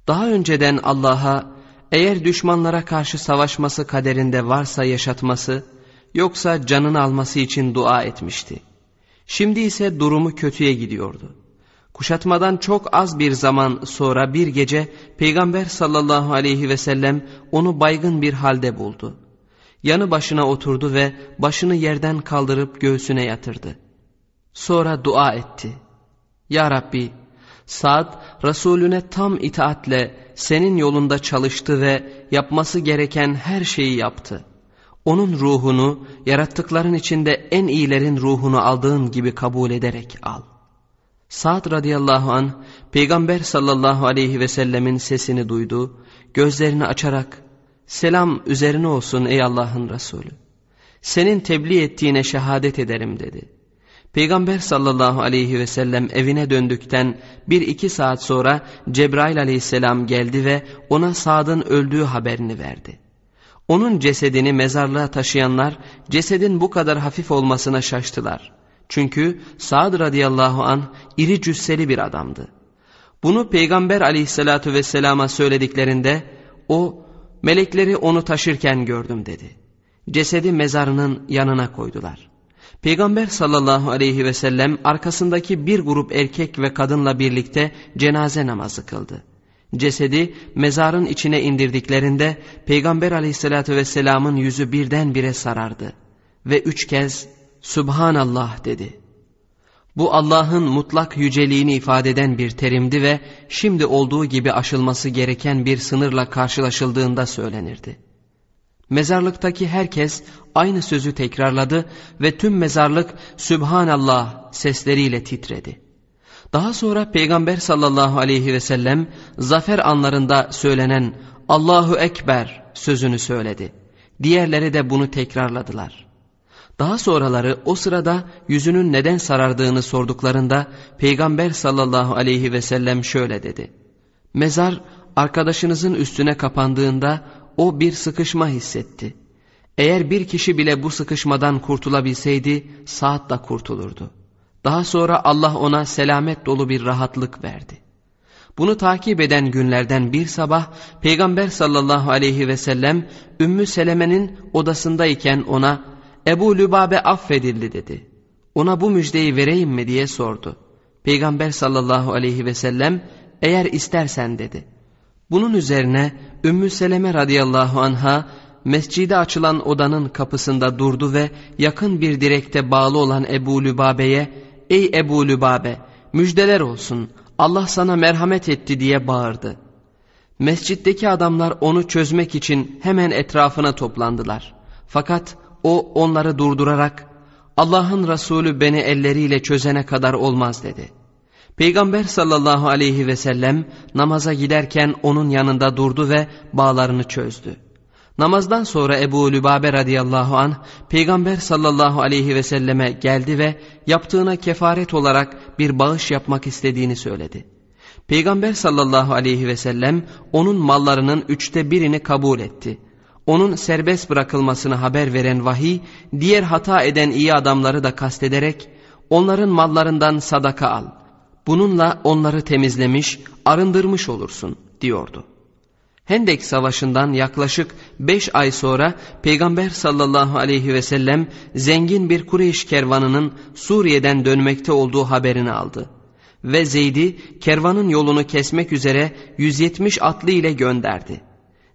Daha önceden Allah'a eğer düşmanlara karşı savaşması kaderinde varsa yaşatması yoksa canını alması için dua etmişti. Şimdi ise durumu kötüye gidiyordu. Kuşatmadan çok az bir zaman sonra bir gece Peygamber sallallahu aleyhi ve sellem onu baygın bir halde buldu. Yanı başına oturdu ve başını yerden kaldırıp göğsüne yatırdı. Sonra dua etti. Ya Rabbi, Sa'd Resulüne tam itaatle senin yolunda çalıştı ve yapması gereken her şeyi yaptı. Onun ruhunu yarattıkların içinde en iyilerin ruhunu aldığın gibi kabul ederek al. Sa'd radıyallahu an Peygamber sallallahu aleyhi ve sellemin sesini duydu, gözlerini açarak selam üzerine olsun ey Allah'ın Resulü. Senin tebliğ ettiğine şehadet ederim dedi. Peygamber sallallahu aleyhi ve sellem evine döndükten bir iki saat sonra Cebrail aleyhisselam geldi ve ona Sa'd'ın öldüğü haberini verdi. Onun cesedini mezarlığa taşıyanlar cesedin bu kadar hafif olmasına şaştılar. Çünkü Sa'd radıyallahu an iri cüsseli bir adamdı. Bunu Peygamber aleyhissalatu vesselama söylediklerinde o melekleri onu taşırken gördüm dedi. Cesedi mezarının yanına koydular. Peygamber sallallahu aleyhi ve sellem arkasındaki bir grup erkek ve kadınla birlikte cenaze namazı kıldı. Cesedi mezarın içine indirdiklerinde Peygamber aleyhissalatü vesselamın yüzü birdenbire sarardı. Ve üç kez Subhanallah dedi. Bu Allah'ın mutlak yüceliğini ifade eden bir terimdi ve şimdi olduğu gibi aşılması gereken bir sınırla karşılaşıldığında söylenirdi. Mezarlıktaki herkes aynı sözü tekrarladı ve tüm mezarlık Sübhanallah sesleriyle titredi. Daha sonra Peygamber sallallahu aleyhi ve sellem zafer anlarında söylenen Allahu Ekber sözünü söyledi. Diğerleri de bunu tekrarladılar. Daha sonraları o sırada yüzünün neden sarardığını sorduklarında Peygamber sallallahu aleyhi ve sellem şöyle dedi. Mezar arkadaşınızın üstüne kapandığında o bir sıkışma hissetti. Eğer bir kişi bile bu sıkışmadan kurtulabilseydi saat da kurtulurdu. Daha sonra Allah ona selamet dolu bir rahatlık verdi. Bunu takip eden günlerden bir sabah Peygamber sallallahu aleyhi ve sellem Ümmü Seleme'nin odasındayken ona Ebu Lübabe affedildi dedi. Ona bu müjdeyi vereyim mi diye sordu. Peygamber sallallahu aleyhi ve sellem eğer istersen dedi. Bunun üzerine Ümmü Seleme radıyallahu anha mescide açılan odanın kapısında durdu ve yakın bir direkte bağlı olan Ebu Lübabe'ye ''Ey Ebu Lübabe müjdeler olsun Allah sana merhamet etti'' diye bağırdı. Mescitteki adamlar onu çözmek için hemen etrafına toplandılar. Fakat o onları durdurarak Allah'ın Resulü beni elleriyle çözene kadar olmaz dedi. Peygamber sallallahu aleyhi ve sellem namaza giderken onun yanında durdu ve bağlarını çözdü. Namazdan sonra Ebu Lübabe radıyallahu an Peygamber sallallahu aleyhi ve selleme geldi ve yaptığına kefaret olarak bir bağış yapmak istediğini söyledi. Peygamber sallallahu aleyhi ve sellem onun mallarının üçte birini kabul etti. Onun serbest bırakılmasını haber veren vahiy diğer hata eden iyi adamları da kastederek onların mallarından sadaka al. Bununla onları temizlemiş, arındırmış olursun diyordu. Hendek Savaşı'ndan yaklaşık beş ay sonra Peygamber sallallahu aleyhi ve sellem zengin bir Kureyş kervanının Suriye'den dönmekte olduğu haberini aldı. Ve Zeyd'i kervanın yolunu kesmek üzere 170 atlı ile gönderdi.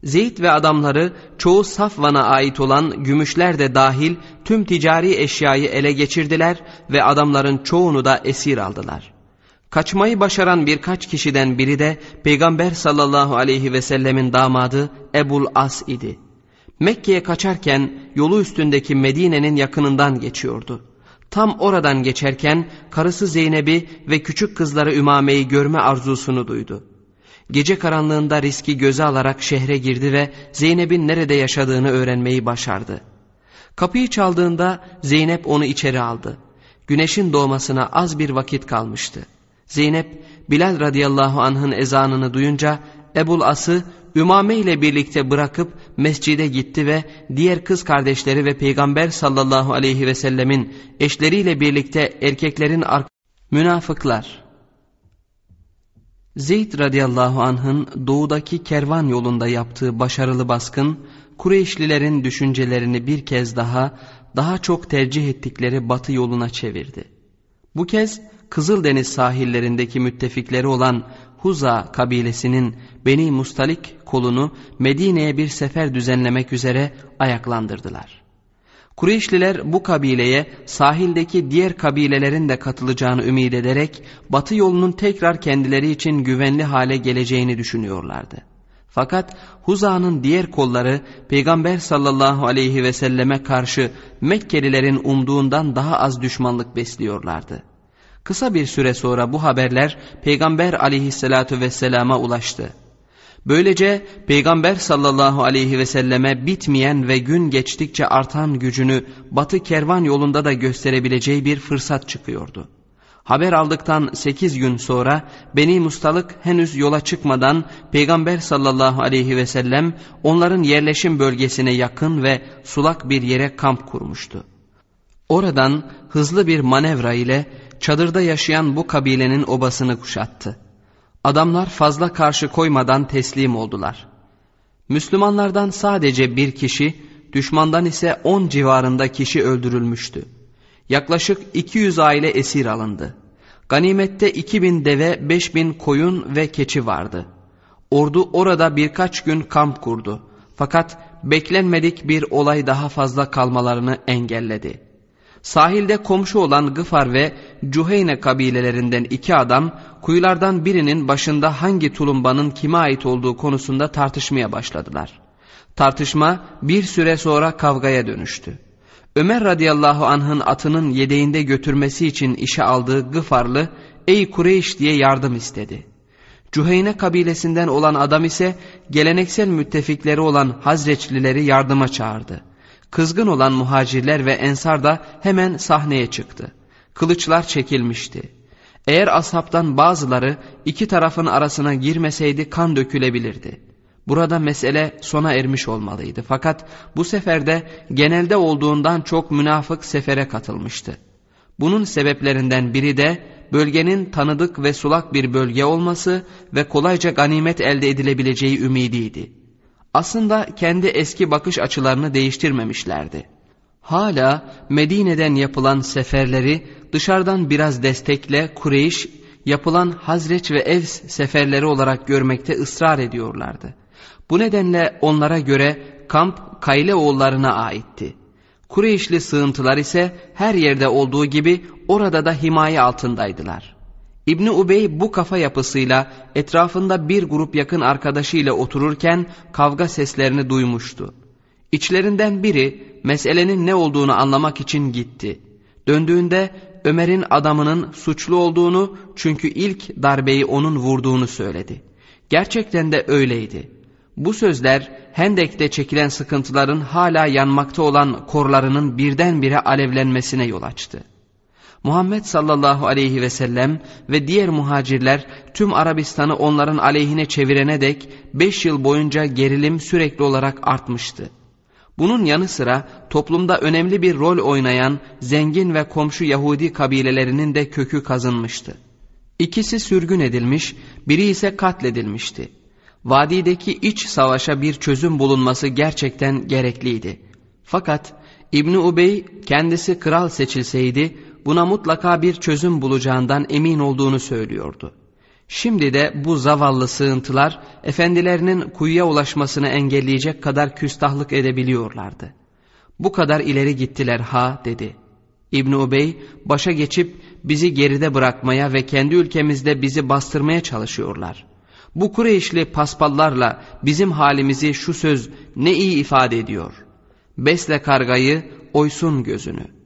Zeyd ve adamları çoğu Safvan'a ait olan gümüşler de dahil tüm ticari eşyayı ele geçirdiler ve adamların çoğunu da esir aldılar.'' Kaçmayı başaran birkaç kişiden biri de Peygamber sallallahu aleyhi ve sellemin damadı Ebul As idi. Mekke'ye kaçarken yolu üstündeki Medine'nin yakınından geçiyordu. Tam oradan geçerken karısı Zeynep'i ve küçük kızları Ümame'yi görme arzusunu duydu. Gece karanlığında riski göze alarak şehre girdi ve Zeynep'in nerede yaşadığını öğrenmeyi başardı. Kapıyı çaldığında Zeynep onu içeri aldı. Güneşin doğmasına az bir vakit kalmıştı. Zeynep Bilal radıyallahu anh'ın ezanını duyunca Ebul As'ı Ümame ile birlikte bırakıp mescide gitti ve diğer kız kardeşleri ve Peygamber sallallahu aleyhi ve sellemin eşleriyle birlikte erkeklerin ar münafıklar. Zeyd radıyallahu anh'ın doğudaki kervan yolunda yaptığı başarılı baskın Kureyşlilerin düşüncelerini bir kez daha daha çok tercih ettikleri batı yoluna çevirdi. Bu kez Kızıldeniz sahillerindeki müttefikleri olan Huza kabilesinin Beni Mustalik kolunu Medine'ye bir sefer düzenlemek üzere ayaklandırdılar. Kureyşliler bu kabileye sahildeki diğer kabilelerin de katılacağını ümit ederek batı yolunun tekrar kendileri için güvenli hale geleceğini düşünüyorlardı. Fakat Huza'nın diğer kolları Peygamber sallallahu aleyhi ve selleme karşı Mekkelilerin umduğundan daha az düşmanlık besliyorlardı. Kısa bir süre sonra bu haberler Peygamber aleyhissalatu vesselama ulaştı. Böylece Peygamber sallallahu aleyhi ve selleme bitmeyen ve gün geçtikçe artan gücünü batı kervan yolunda da gösterebileceği bir fırsat çıkıyordu. Haber aldıktan sekiz gün sonra Beni Mustalık henüz yola çıkmadan Peygamber sallallahu aleyhi ve sellem onların yerleşim bölgesine yakın ve sulak bir yere kamp kurmuştu. Oradan hızlı bir manevra ile çadırda yaşayan bu kabilenin obasını kuşattı. Adamlar fazla karşı koymadan teslim oldular. Müslümanlardan sadece bir kişi, düşmandan ise on civarında kişi öldürülmüştü. Yaklaşık 200 aile esir alındı. Ganimette 2000 deve, 5000 koyun ve keçi vardı. Ordu orada birkaç gün kamp kurdu. Fakat beklenmedik bir olay daha fazla kalmalarını engelledi. Sahilde komşu olan Gıfar ve Cuheyne kabilelerinden iki adam kuyulardan birinin başında hangi tulumbanın kime ait olduğu konusunda tartışmaya başladılar. Tartışma bir süre sonra kavgaya dönüştü. Ömer radıyallahu anh'ın atının yedeğinde götürmesi için işe aldığı Gıfarlı ey Kureyş diye yardım istedi. Cuheyne kabilesinden olan adam ise geleneksel müttefikleri olan Hazreçlileri yardıma çağırdı. Kızgın olan muhacirler ve ensar da hemen sahneye çıktı. Kılıçlar çekilmişti. Eğer ashabtan bazıları iki tarafın arasına girmeseydi kan dökülebilirdi. Burada mesele sona ermiş olmalıydı. Fakat bu seferde genelde olduğundan çok münafık sefere katılmıştı. Bunun sebeplerinden biri de bölgenin tanıdık ve sulak bir bölge olması ve kolayca ganimet elde edilebileceği ümidiydi. Aslında kendi eski bakış açılarını değiştirmemişlerdi. Hala Medine'den yapılan seferleri dışarıdan biraz destekle Kureyş yapılan Hazreç ve Evs seferleri olarak görmekte ısrar ediyorlardı. Bu nedenle onlara göre kamp Kayle oğullarına aitti. Kureyşli sığıntılar ise her yerde olduğu gibi orada da himaye altındaydılar. İbni Ubey bu kafa yapısıyla etrafında bir grup yakın arkadaşıyla otururken kavga seslerini duymuştu. İçlerinden biri meselenin ne olduğunu anlamak için gitti. Döndüğünde Ömer'in adamının suçlu olduğunu çünkü ilk darbeyi onun vurduğunu söyledi. Gerçekten de öyleydi. Bu sözler Hendek'te çekilen sıkıntıların hala yanmakta olan korlarının birdenbire alevlenmesine yol açtı. Muhammed sallallahu aleyhi ve sellem ve diğer muhacirler tüm Arabistan'ı onların aleyhine çevirene dek beş yıl boyunca gerilim sürekli olarak artmıştı. Bunun yanı sıra toplumda önemli bir rol oynayan zengin ve komşu Yahudi kabilelerinin de kökü kazınmıştı. İkisi sürgün edilmiş, biri ise katledilmişti. Vadideki iç savaşa bir çözüm bulunması gerçekten gerekliydi. Fakat İbni Ubey kendisi kral seçilseydi buna mutlaka bir çözüm bulacağından emin olduğunu söylüyordu. Şimdi de bu zavallı sığıntılar efendilerinin kuyuya ulaşmasını engelleyecek kadar küstahlık edebiliyorlardı. Bu kadar ileri gittiler ha dedi. İbn Ubey başa geçip bizi geride bırakmaya ve kendi ülkemizde bizi bastırmaya çalışıyorlar. Bu Kureyşli paspallarla bizim halimizi şu söz ne iyi ifade ediyor. Besle kargayı, oysun gözünü.''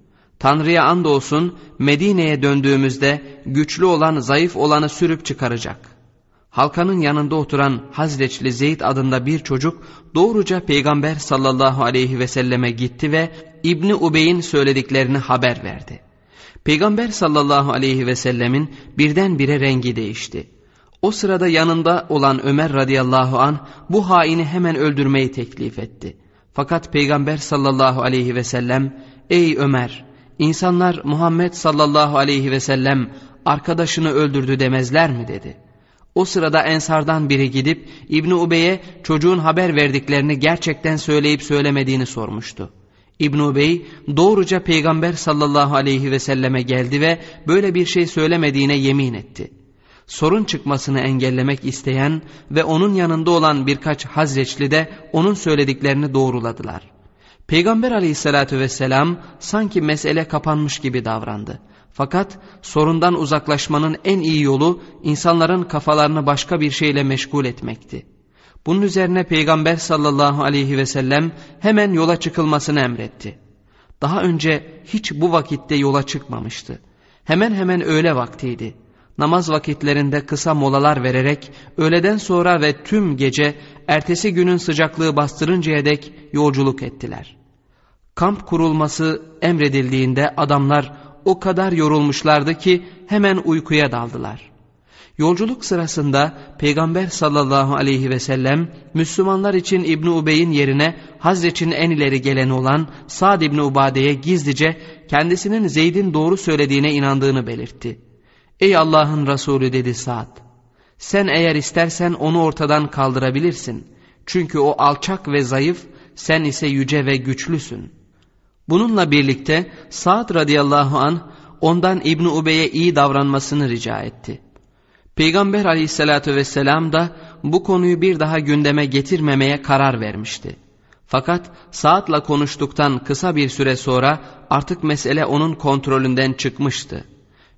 Tanrı'ya andolsun Medine'ye döndüğümüzde güçlü olan zayıf olanı sürüp çıkaracak. Halkanın yanında oturan Hazreçli Zeyd adında bir çocuk doğruca Peygamber sallallahu aleyhi ve selleme gitti ve İbni Ubey'in söylediklerini haber verdi. Peygamber sallallahu aleyhi ve sellemin birdenbire rengi değişti. O sırada yanında olan Ömer radıyallahu an bu haini hemen öldürmeyi teklif etti. Fakat Peygamber sallallahu aleyhi ve sellem ey Ömer İnsanlar Muhammed sallallahu aleyhi ve sellem arkadaşını öldürdü demezler mi dedi. O sırada ensardan biri gidip İbni Ubey'e çocuğun haber verdiklerini gerçekten söyleyip söylemediğini sormuştu. İbn Ubey doğruca Peygamber sallallahu aleyhi ve selleme geldi ve böyle bir şey söylemediğine yemin etti. Sorun çıkmasını engellemek isteyen ve onun yanında olan birkaç Hazreçli de onun söylediklerini doğruladılar. Peygamber aleyhissalatü vesselam sanki mesele kapanmış gibi davrandı. Fakat sorundan uzaklaşmanın en iyi yolu insanların kafalarını başka bir şeyle meşgul etmekti. Bunun üzerine Peygamber sallallahu aleyhi ve sellem hemen yola çıkılmasını emretti. Daha önce hiç bu vakitte yola çıkmamıştı. Hemen hemen öğle vaktiydi. Namaz vakitlerinde kısa molalar vererek öğleden sonra ve tüm gece ertesi günün sıcaklığı bastırıncaya dek yolculuk ettiler. Kamp kurulması emredildiğinde adamlar o kadar yorulmuşlardı ki hemen uykuya daldılar. Yolculuk sırasında Peygamber sallallahu aleyhi ve sellem Müslümanlar için İbni Ubey'in yerine Hazreç'in en ileri gelen olan Sa'd İbni Ubade'ye gizlice kendisinin Zeyd'in doğru söylediğine inandığını belirtti. Ey Allah'ın Resulü dedi Sa'd. Sen eğer istersen onu ortadan kaldırabilirsin. Çünkü o alçak ve zayıf, sen ise yüce ve güçlüsün. Bununla birlikte Sa'd radıyallahu an ondan İbn Ubey'e iyi davranmasını rica etti. Peygamber aleyhissalatü vesselam da bu konuyu bir daha gündeme getirmemeye karar vermişti. Fakat Sa'd'la konuştuktan kısa bir süre sonra artık mesele onun kontrolünden çıkmıştı.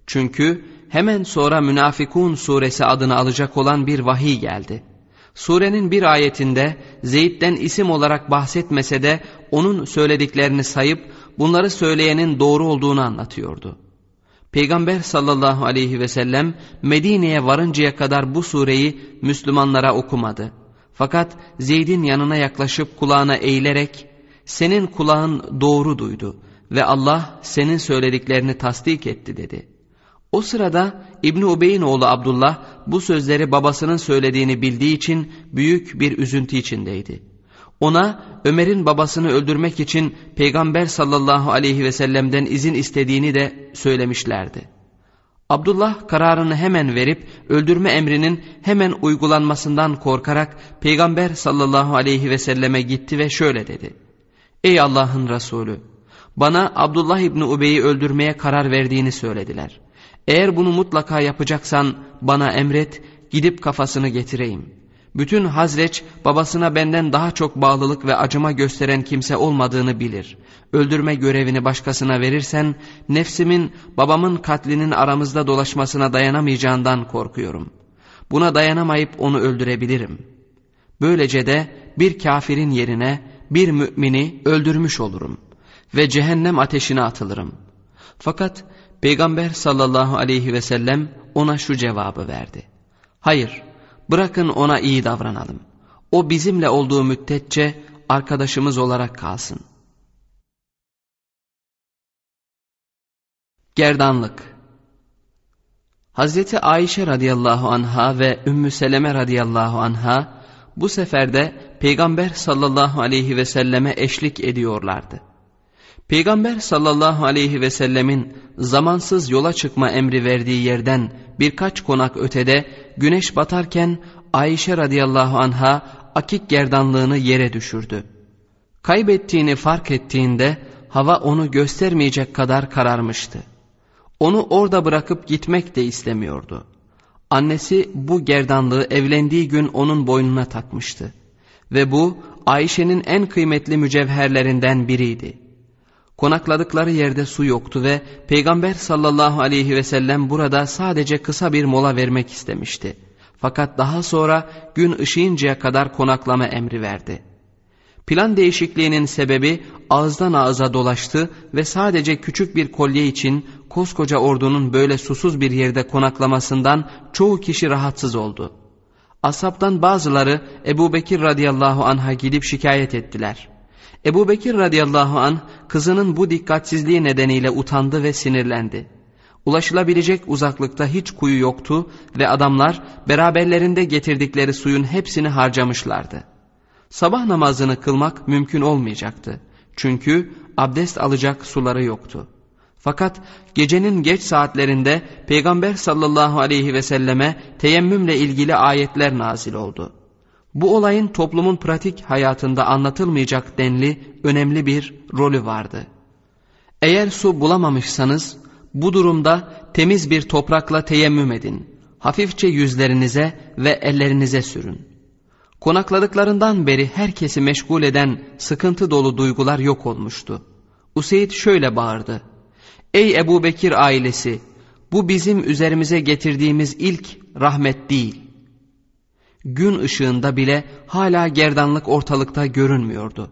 Çünkü hemen sonra Münafikun suresi adını alacak olan bir vahiy geldi. Surenin bir ayetinde Zeyd'den isim olarak bahsetmese de onun söylediklerini sayıp bunları söyleyenin doğru olduğunu anlatıyordu. Peygamber sallallahu aleyhi ve sellem Medine'ye varıncaya kadar bu sureyi Müslümanlara okumadı. Fakat Zeyd'in yanına yaklaşıp kulağına eğilerek senin kulağın doğru duydu ve Allah senin söylediklerini tasdik etti dedi.'' O sırada İbni Ubey'in oğlu Abdullah bu sözleri babasının söylediğini bildiği için büyük bir üzüntü içindeydi. Ona Ömer'in babasını öldürmek için Peygamber sallallahu aleyhi ve sellem'den izin istediğini de söylemişlerdi. Abdullah kararını hemen verip öldürme emrinin hemen uygulanmasından korkarak Peygamber sallallahu aleyhi ve selleme gitti ve şöyle dedi. Ey Allah'ın Resulü! Bana Abdullah İbni Ubey'i öldürmeye karar verdiğini söylediler. Eğer bunu mutlaka yapacaksan bana emret, gidip kafasını getireyim. Bütün Hazreç babasına benden daha çok bağlılık ve acıma gösteren kimse olmadığını bilir. Öldürme görevini başkasına verirsen nefsimin babamın katlinin aramızda dolaşmasına dayanamayacağından korkuyorum. Buna dayanamayıp onu öldürebilirim. Böylece de bir kafirin yerine bir mümini öldürmüş olurum ve cehennem ateşine atılırım. Fakat Peygamber sallallahu aleyhi ve sellem ona şu cevabı verdi. Hayır, bırakın ona iyi davranalım. O bizimle olduğu müddetçe arkadaşımız olarak kalsın. Gerdanlık Hazreti Ayşe radıyallahu anha ve Ümmü Seleme radıyallahu anha bu seferde Peygamber sallallahu aleyhi ve selleme eşlik ediyorlardı. Peygamber sallallahu aleyhi ve sellemin zamansız yola çıkma emri verdiği yerden birkaç konak ötede güneş batarken Ayşe radıyallahu anha akik gerdanlığını yere düşürdü. Kaybettiğini fark ettiğinde hava onu göstermeyecek kadar kararmıştı. Onu orada bırakıp gitmek de istemiyordu. Annesi bu gerdanlığı evlendiği gün onun boynuna takmıştı. Ve bu Ayşe'nin en kıymetli mücevherlerinden biriydi. Konakladıkları yerde su yoktu ve Peygamber sallallahu aleyhi ve sellem burada sadece kısa bir mola vermek istemişti. Fakat daha sonra gün ışıyıncaya kadar konaklama emri verdi. Plan değişikliğinin sebebi ağızdan ağıza dolaştı ve sadece küçük bir kolye için koskoca ordunun böyle susuz bir yerde konaklamasından çoğu kişi rahatsız oldu. Asaptan bazıları Ebu Bekir radıyallahu anh'a gidip şikayet ettiler.'' Ebu Bekir radıyallahu an kızının bu dikkatsizliği nedeniyle utandı ve sinirlendi. Ulaşılabilecek uzaklıkta hiç kuyu yoktu ve adamlar beraberlerinde getirdikleri suyun hepsini harcamışlardı. Sabah namazını kılmak mümkün olmayacaktı. Çünkü abdest alacak suları yoktu. Fakat gecenin geç saatlerinde Peygamber sallallahu aleyhi ve selleme teyemmümle ilgili ayetler nazil oldu. Bu olayın toplumun pratik hayatında anlatılmayacak denli önemli bir rolü vardı. Eğer su bulamamışsanız bu durumda temiz bir toprakla teyemmüm edin. Hafifçe yüzlerinize ve ellerinize sürün. Konakladıklarından beri herkesi meşgul eden sıkıntı dolu duygular yok olmuştu. Useyd şöyle bağırdı. Ey Ebu Bekir ailesi bu bizim üzerimize getirdiğimiz ilk rahmet değil gün ışığında bile hala gerdanlık ortalıkta görünmüyordu.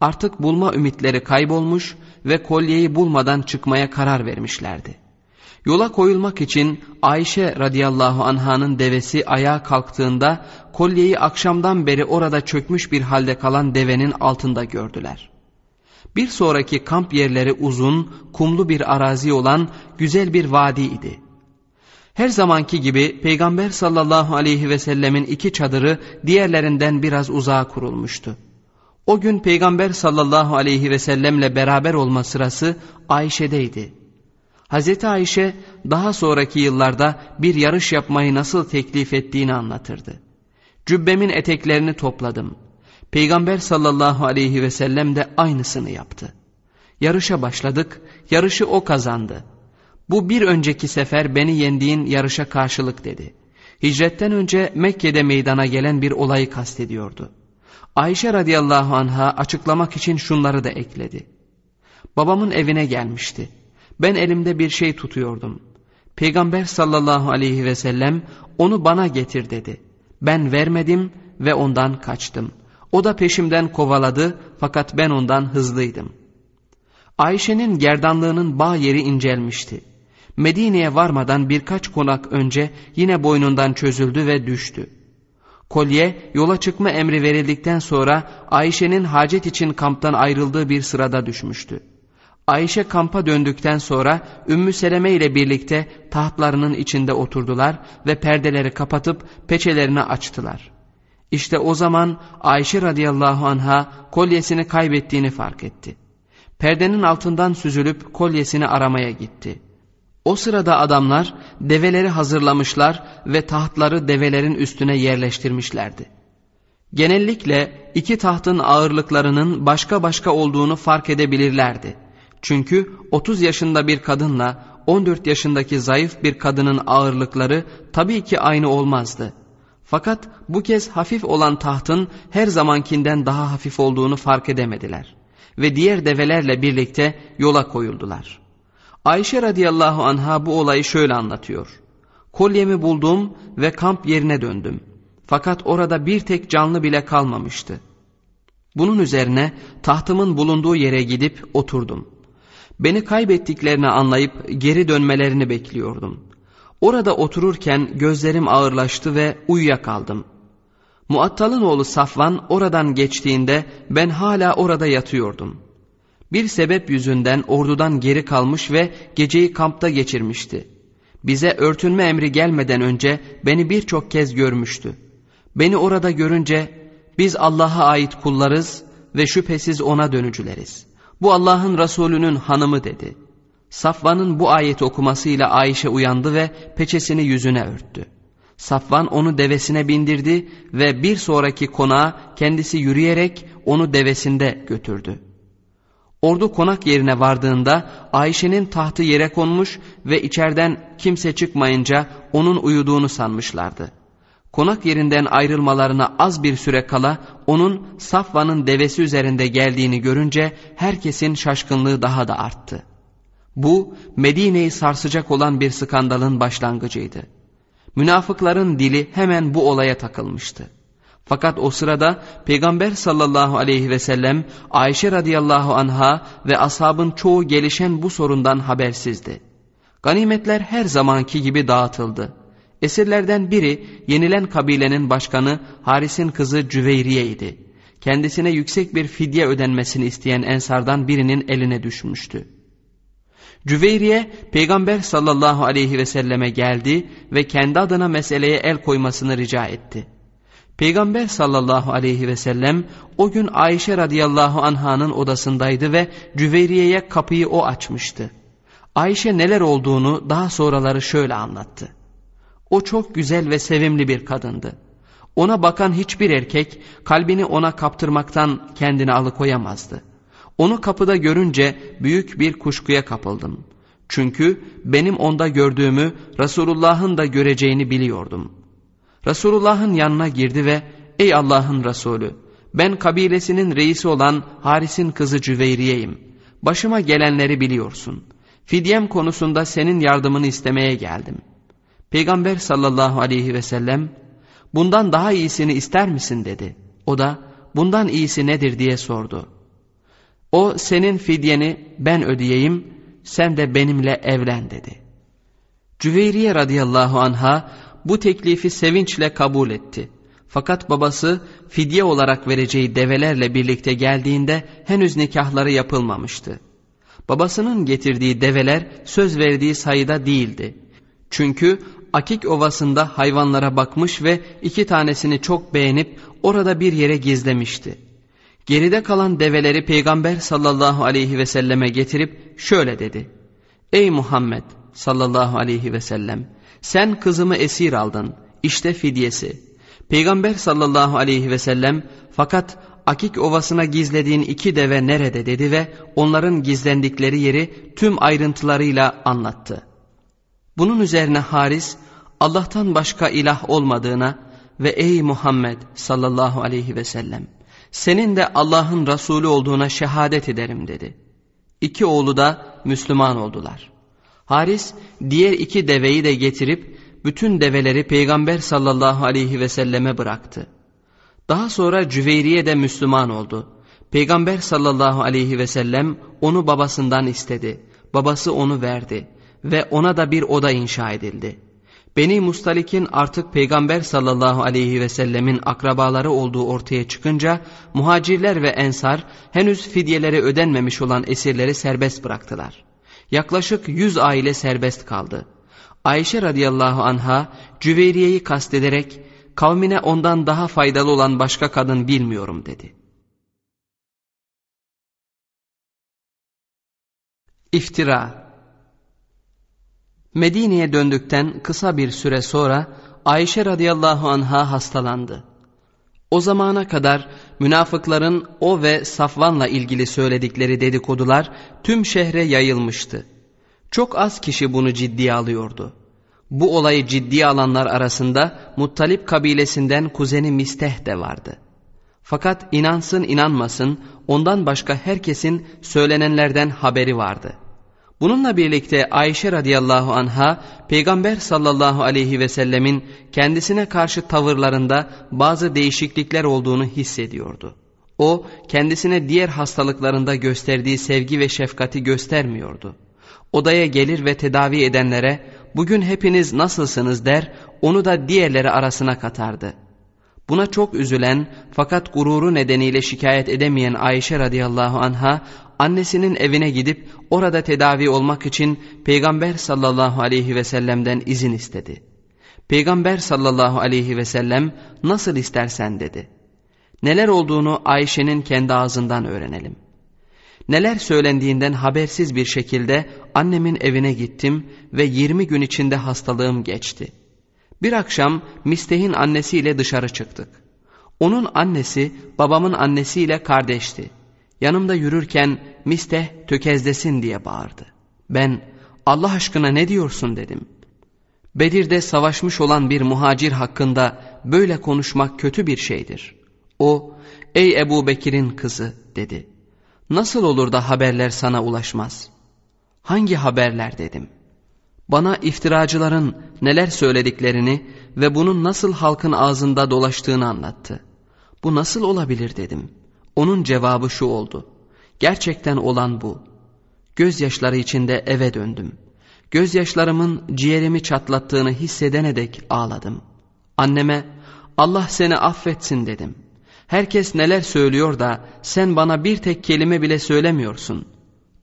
Artık bulma ümitleri kaybolmuş ve kolyeyi bulmadan çıkmaya karar vermişlerdi. Yola koyulmak için Ayşe radıyallahu anhanın devesi ayağa kalktığında kolyeyi akşamdan beri orada çökmüş bir halde kalan devenin altında gördüler. Bir sonraki kamp yerleri uzun, kumlu bir arazi olan güzel bir vadi idi. Her zamanki gibi Peygamber sallallahu aleyhi ve sellemin iki çadırı diğerlerinden biraz uzağa kurulmuştu. O gün Peygamber sallallahu aleyhi ve sellemle beraber olma sırası Ayşe'deydi. Hazreti Ayşe daha sonraki yıllarda bir yarış yapmayı nasıl teklif ettiğini anlatırdı. Cübbemin eteklerini topladım. Peygamber sallallahu aleyhi ve sellem de aynısını yaptı. Yarışa başladık, yarışı o kazandı. Bu bir önceki sefer beni yendiğin yarışa karşılık dedi. Hicretten önce Mekke'de meydana gelen bir olayı kastediyordu. Ayşe radıyallahu anha açıklamak için şunları da ekledi. Babamın evine gelmişti. Ben elimde bir şey tutuyordum. Peygamber sallallahu aleyhi ve sellem onu bana getir dedi. Ben vermedim ve ondan kaçtım. O da peşimden kovaladı fakat ben ondan hızlıydım. Ayşe'nin gerdanlığının bağ yeri incelmişti. Medine'ye varmadan birkaç konak önce yine boynundan çözüldü ve düştü. Kolye yola çıkma emri verildikten sonra Ayşe'nin hacet için kamptan ayrıldığı bir sırada düşmüştü. Ayşe kampa döndükten sonra Ümmü Seleme ile birlikte tahtlarının içinde oturdular ve perdeleri kapatıp peçelerini açtılar. İşte o zaman Ayşe radıyallahu anha kolyesini kaybettiğini fark etti. Perdenin altından süzülüp kolyesini aramaya gitti. O sırada adamlar develeri hazırlamışlar ve tahtları develerin üstüne yerleştirmişlerdi. Genellikle iki tahtın ağırlıklarının başka başka olduğunu fark edebilirlerdi. Çünkü 30 yaşında bir kadınla 14 yaşındaki zayıf bir kadının ağırlıkları tabii ki aynı olmazdı. Fakat bu kez hafif olan tahtın her zamankinden daha hafif olduğunu fark edemediler. Ve diğer develerle birlikte yola koyuldular. Ayşe radıyallahu anha bu olayı şöyle anlatıyor. Kolyemi buldum ve kamp yerine döndüm. Fakat orada bir tek canlı bile kalmamıştı. Bunun üzerine tahtımın bulunduğu yere gidip oturdum. Beni kaybettiklerini anlayıp geri dönmelerini bekliyordum. Orada otururken gözlerim ağırlaştı ve uyuyakaldım. Muattal'ın oğlu Safvan oradan geçtiğinde ben hala orada yatıyordum. Bir sebep yüzünden ordudan geri kalmış ve geceyi kampta geçirmişti. Bize örtünme emri gelmeden önce beni birçok kez görmüştü. Beni orada görünce biz Allah'a ait kullarız ve şüphesiz ona dönücüleriz. Bu Allah'ın Resulü'nün hanımı dedi. Safvan'ın bu ayeti okumasıyla Ayşe uyandı ve peçesini yüzüne örttü. Safvan onu devesine bindirdi ve bir sonraki konağa kendisi yürüyerek onu devesinde götürdü. Ordu konak yerine vardığında Ayşe'nin tahtı yere konmuş ve içeriden kimse çıkmayınca onun uyuduğunu sanmışlardı. Konak yerinden ayrılmalarına az bir süre kala onun Safvan'ın devesi üzerinde geldiğini görünce herkesin şaşkınlığı daha da arttı. Bu Medine'yi sarsacak olan bir skandalın başlangıcıydı. Münafıkların dili hemen bu olaya takılmıştı. Fakat o sırada Peygamber sallallahu aleyhi ve sellem Ayşe radıyallahu anha ve ashabın çoğu gelişen bu sorundan habersizdi. Ganimetler her zamanki gibi dağıtıldı. Esirlerden biri yenilen kabilenin başkanı Haris'in kızı Cüveyriye idi. Kendisine yüksek bir fidye ödenmesini isteyen ensardan birinin eline düşmüştü. Cüveyriye peygamber sallallahu aleyhi ve selleme geldi ve kendi adına meseleye el koymasını rica etti. Peygamber sallallahu aleyhi ve sellem o gün Ayşe radıyallahu anhanın odasındaydı ve Cüveyriye'ye kapıyı o açmıştı. Ayşe neler olduğunu daha sonraları şöyle anlattı. O çok güzel ve sevimli bir kadındı. Ona bakan hiçbir erkek kalbini ona kaptırmaktan kendini alıkoyamazdı. Onu kapıda görünce büyük bir kuşkuya kapıldım. Çünkü benim onda gördüğümü Resulullah'ın da göreceğini biliyordum. Resulullah'ın yanına girdi ve ''Ey Allah'ın Resulü, ben kabilesinin reisi olan Haris'in kızı Cüveyriye'yim. Başıma gelenleri biliyorsun. Fidyem konusunda senin yardımını istemeye geldim.'' Peygamber sallallahu aleyhi ve sellem bundan daha iyisini ister misin dedi. O da bundan iyisi nedir diye sordu. O senin fidyeni ben ödeyeyim sen de benimle evlen dedi. Cüveyriye radıyallahu anha bu teklifi sevinçle kabul etti. Fakat babası fidye olarak vereceği develerle birlikte geldiğinde henüz nikahları yapılmamıştı. Babasının getirdiği develer söz verdiği sayıda değildi. Çünkü Akik Ovası'nda hayvanlara bakmış ve iki tanesini çok beğenip orada bir yere gizlemişti. Geride kalan develeri Peygamber sallallahu aleyhi ve selleme getirip şöyle dedi. Ey Muhammed sallallahu aleyhi ve sellem sen kızımı esir aldın işte fidyesi. Peygamber sallallahu aleyhi ve sellem fakat Akik Ovası'na gizlediğin iki deve nerede dedi ve onların gizlendikleri yeri tüm ayrıntılarıyla anlattı. Bunun üzerine Haris Allah'tan başka ilah olmadığına ve ey Muhammed sallallahu aleyhi ve sellem senin de Allah'ın Resulü olduğuna şehadet ederim dedi. İki oğlu da Müslüman oldular. Haris diğer iki deveyi de getirip bütün develeri Peygamber sallallahu aleyhi ve selleme bıraktı. Daha sonra Cüveyriye de Müslüman oldu. Peygamber sallallahu aleyhi ve sellem onu babasından istedi. Babası onu verdi ve ona da bir oda inşa edildi. Beni Mustalik'in artık Peygamber sallallahu aleyhi ve sellemin akrabaları olduğu ortaya çıkınca muhacirler ve ensar henüz fidyeleri ödenmemiş olan esirleri serbest bıraktılar. Yaklaşık yüz aile serbest kaldı. Ayşe radıyallahu anha Cüveyriye'yi kastederek kavmine ondan daha faydalı olan başka kadın bilmiyorum dedi. İftira Medine'ye döndükten kısa bir süre sonra Ayşe radıyallahu anha hastalandı. O zamana kadar münafıkların o ve Safvan'la ilgili söyledikleri dedikodular tüm şehre yayılmıştı. Çok az kişi bunu ciddiye alıyordu. Bu olayı ciddiye alanlar arasında Muttalip kabilesinden kuzeni Misteh de vardı. Fakat inansın inanmasın ondan başka herkesin söylenenlerden haberi vardı.'' Bununla birlikte Ayşe radıyallahu anha Peygamber sallallahu aleyhi ve sellemin kendisine karşı tavırlarında bazı değişiklikler olduğunu hissediyordu. O kendisine diğer hastalıklarında gösterdiği sevgi ve şefkati göstermiyordu. Odaya gelir ve tedavi edenlere bugün hepiniz nasılsınız der onu da diğerleri arasına katardı. Buna çok üzülen fakat gururu nedeniyle şikayet edemeyen Ayşe radıyallahu anha annesinin evine gidip orada tedavi olmak için Peygamber sallallahu aleyhi ve sellem'den izin istedi. Peygamber sallallahu aleyhi ve sellem nasıl istersen dedi. Neler olduğunu Ayşe'nin kendi ağzından öğrenelim. Neler söylendiğinden habersiz bir şekilde annemin evine gittim ve 20 gün içinde hastalığım geçti. Bir akşam Misteh'in annesiyle dışarı çıktık. Onun annesi babamın annesiyle kardeşti. Yanımda yürürken Misteh tökezlesin diye bağırdı. Ben Allah aşkına ne diyorsun dedim. Bedir'de savaşmış olan bir muhacir hakkında böyle konuşmak kötü bir şeydir. O ey Ebu Bekir'in kızı dedi. Nasıl olur da haberler sana ulaşmaz? Hangi haberler dedim. Bana iftiracıların neler söylediklerini ve bunun nasıl halkın ağzında dolaştığını anlattı. Bu nasıl olabilir dedim.'' Onun cevabı şu oldu. Gerçekten olan bu. Gözyaşları içinde eve döndüm. Gözyaşlarımın ciğerimi çatlattığını hissedene dek ağladım. Anneme Allah seni affetsin dedim. Herkes neler söylüyor da sen bana bir tek kelime bile söylemiyorsun.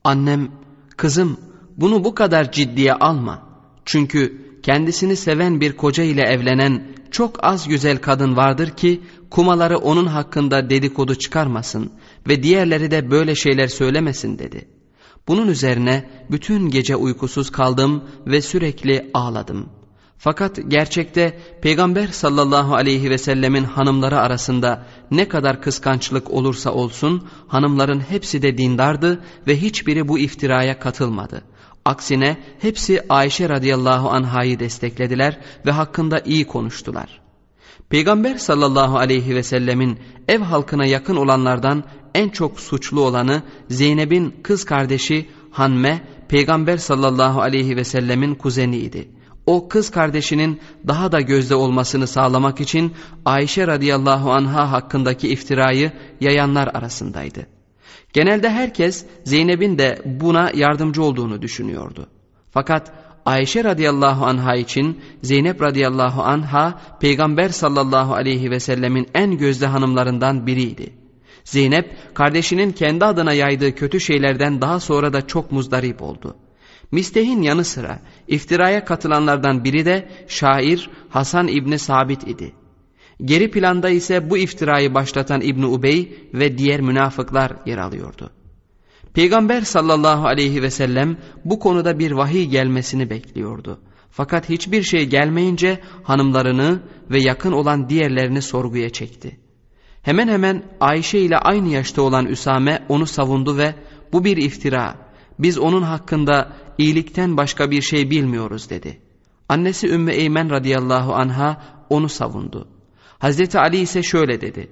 Annem kızım bunu bu kadar ciddiye alma. Çünkü kendisini seven bir koca ile evlenen çok az güzel kadın vardır ki kumaları onun hakkında dedikodu çıkarmasın ve diğerleri de böyle şeyler söylemesin dedi. Bunun üzerine bütün gece uykusuz kaldım ve sürekli ağladım. Fakat gerçekte Peygamber sallallahu aleyhi ve sellemin hanımları arasında ne kadar kıskançlık olursa olsun hanımların hepsi de dindardı ve hiçbiri bu iftiraya katılmadı. Aksine hepsi Ayşe radıyallahu anhayı desteklediler ve hakkında iyi konuştular. Peygamber sallallahu aleyhi ve sellemin ev halkına yakın olanlardan en çok suçlu olanı Zeynep'in kız kardeşi Hanme, Peygamber sallallahu aleyhi ve sellemin kuzeniydi. O kız kardeşinin daha da gözde olmasını sağlamak için Ayşe radıyallahu anha hakkındaki iftirayı yayanlar arasındaydı. Genelde herkes Zeynep'in de buna yardımcı olduğunu düşünüyordu. Fakat Ayşe radıyallahu anha için Zeynep radıyallahu anha peygamber sallallahu aleyhi ve sellemin en gözde hanımlarından biriydi. Zeynep kardeşinin kendi adına yaydığı kötü şeylerden daha sonra da çok muzdarip oldu. Misteh'in yanı sıra iftiraya katılanlardan biri de şair Hasan İbni Sabit idi. Geri planda ise bu iftirayı başlatan İbni Ubey ve diğer münafıklar yer alıyordu. Peygamber sallallahu aleyhi ve sellem bu konuda bir vahiy gelmesini bekliyordu. Fakat hiçbir şey gelmeyince hanımlarını ve yakın olan diğerlerini sorguya çekti. Hemen hemen Ayşe ile aynı yaşta olan Üsame onu savundu ve bu bir iftira. Biz onun hakkında iyilikten başka bir şey bilmiyoruz dedi. Annesi Ümmü Eymen radıyallahu anha onu savundu. Hazreti Ali ise şöyle dedi.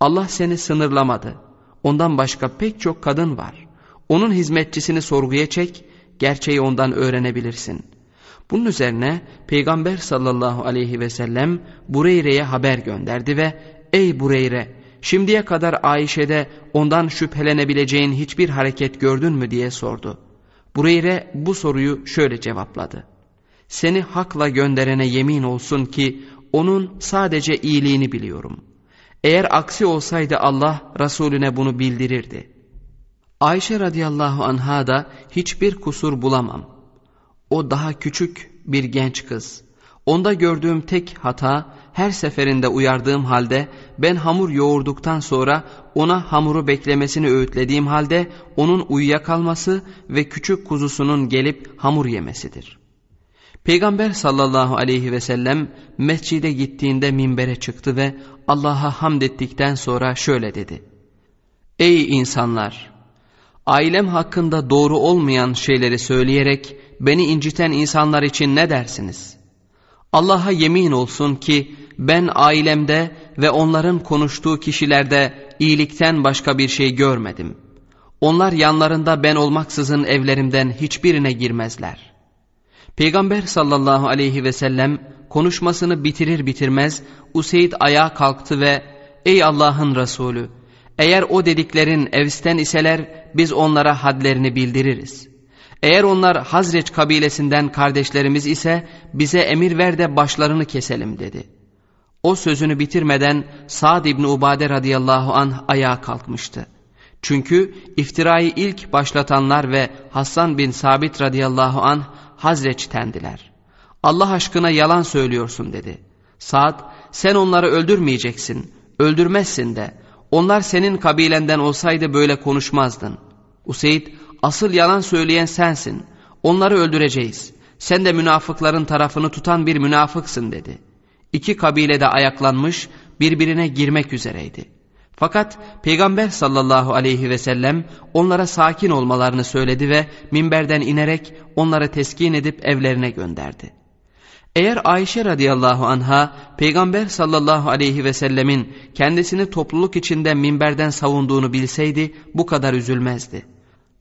Allah seni sınırlamadı. Ondan başka pek çok kadın var. Onun hizmetçisini sorguya çek, gerçeği ondan öğrenebilirsin. Bunun üzerine Peygamber sallallahu aleyhi ve sellem Bureyre'ye haber gönderdi ve ''Ey Bureyre, şimdiye kadar Ayşe'de ondan şüphelenebileceğin hiçbir hareket gördün mü?'' diye sordu. Bureyre bu soruyu şöyle cevapladı. ''Seni hakla gönderene yemin olsun ki onun sadece iyiliğini biliyorum. Eğer aksi olsaydı Allah Resulüne bunu bildirirdi. Ayşe radıyallahu anha da hiçbir kusur bulamam. O daha küçük bir genç kız. Onda gördüğüm tek hata her seferinde uyardığım halde ben hamur yoğurduktan sonra ona hamuru beklemesini öğütlediğim halde onun uyuyakalması ve küçük kuzusunun gelip hamur yemesidir. Peygamber sallallahu aleyhi ve sellem mescide gittiğinde minbere çıktı ve Allah'a hamd ettikten sonra şöyle dedi. Ey insanlar! Ailem hakkında doğru olmayan şeyleri söyleyerek beni inciten insanlar için ne dersiniz? Allah'a yemin olsun ki ben ailemde ve onların konuştuğu kişilerde iyilikten başka bir şey görmedim. Onlar yanlarında ben olmaksızın evlerimden hiçbirine girmezler. Peygamber sallallahu aleyhi ve sellem konuşmasını bitirir bitirmez Useyd ayağa kalktı ve ''Ey Allah'ın Resulü eğer o dediklerin evsten iseler biz onlara hadlerini bildiririz. Eğer onlar Hazreç kabilesinden kardeşlerimiz ise bize emir ver de başlarını keselim dedi. O sözünü bitirmeden Sa'd İbni Ubade radıyallahu anh ayağa kalkmıştı. Çünkü iftirayı ilk başlatanlar ve Hasan bin Sabit radıyallahu anh Hazreç'tendiler. Allah aşkına yalan söylüyorsun dedi. Sa'd sen onları öldürmeyeceksin, öldürmezsin de onlar senin kabilenden olsaydı böyle konuşmazdın. Useyd, asıl yalan söyleyen sensin. Onları öldüreceğiz. Sen de münafıkların tarafını tutan bir münafıksın dedi. İki kabile de ayaklanmış, birbirine girmek üzereydi. Fakat Peygamber sallallahu aleyhi ve sellem onlara sakin olmalarını söyledi ve minberden inerek onları teskin edip evlerine gönderdi.'' Eğer Ayşe radıyallahu anha peygamber sallallahu aleyhi ve sellemin kendisini topluluk içinde minberden savunduğunu bilseydi bu kadar üzülmezdi.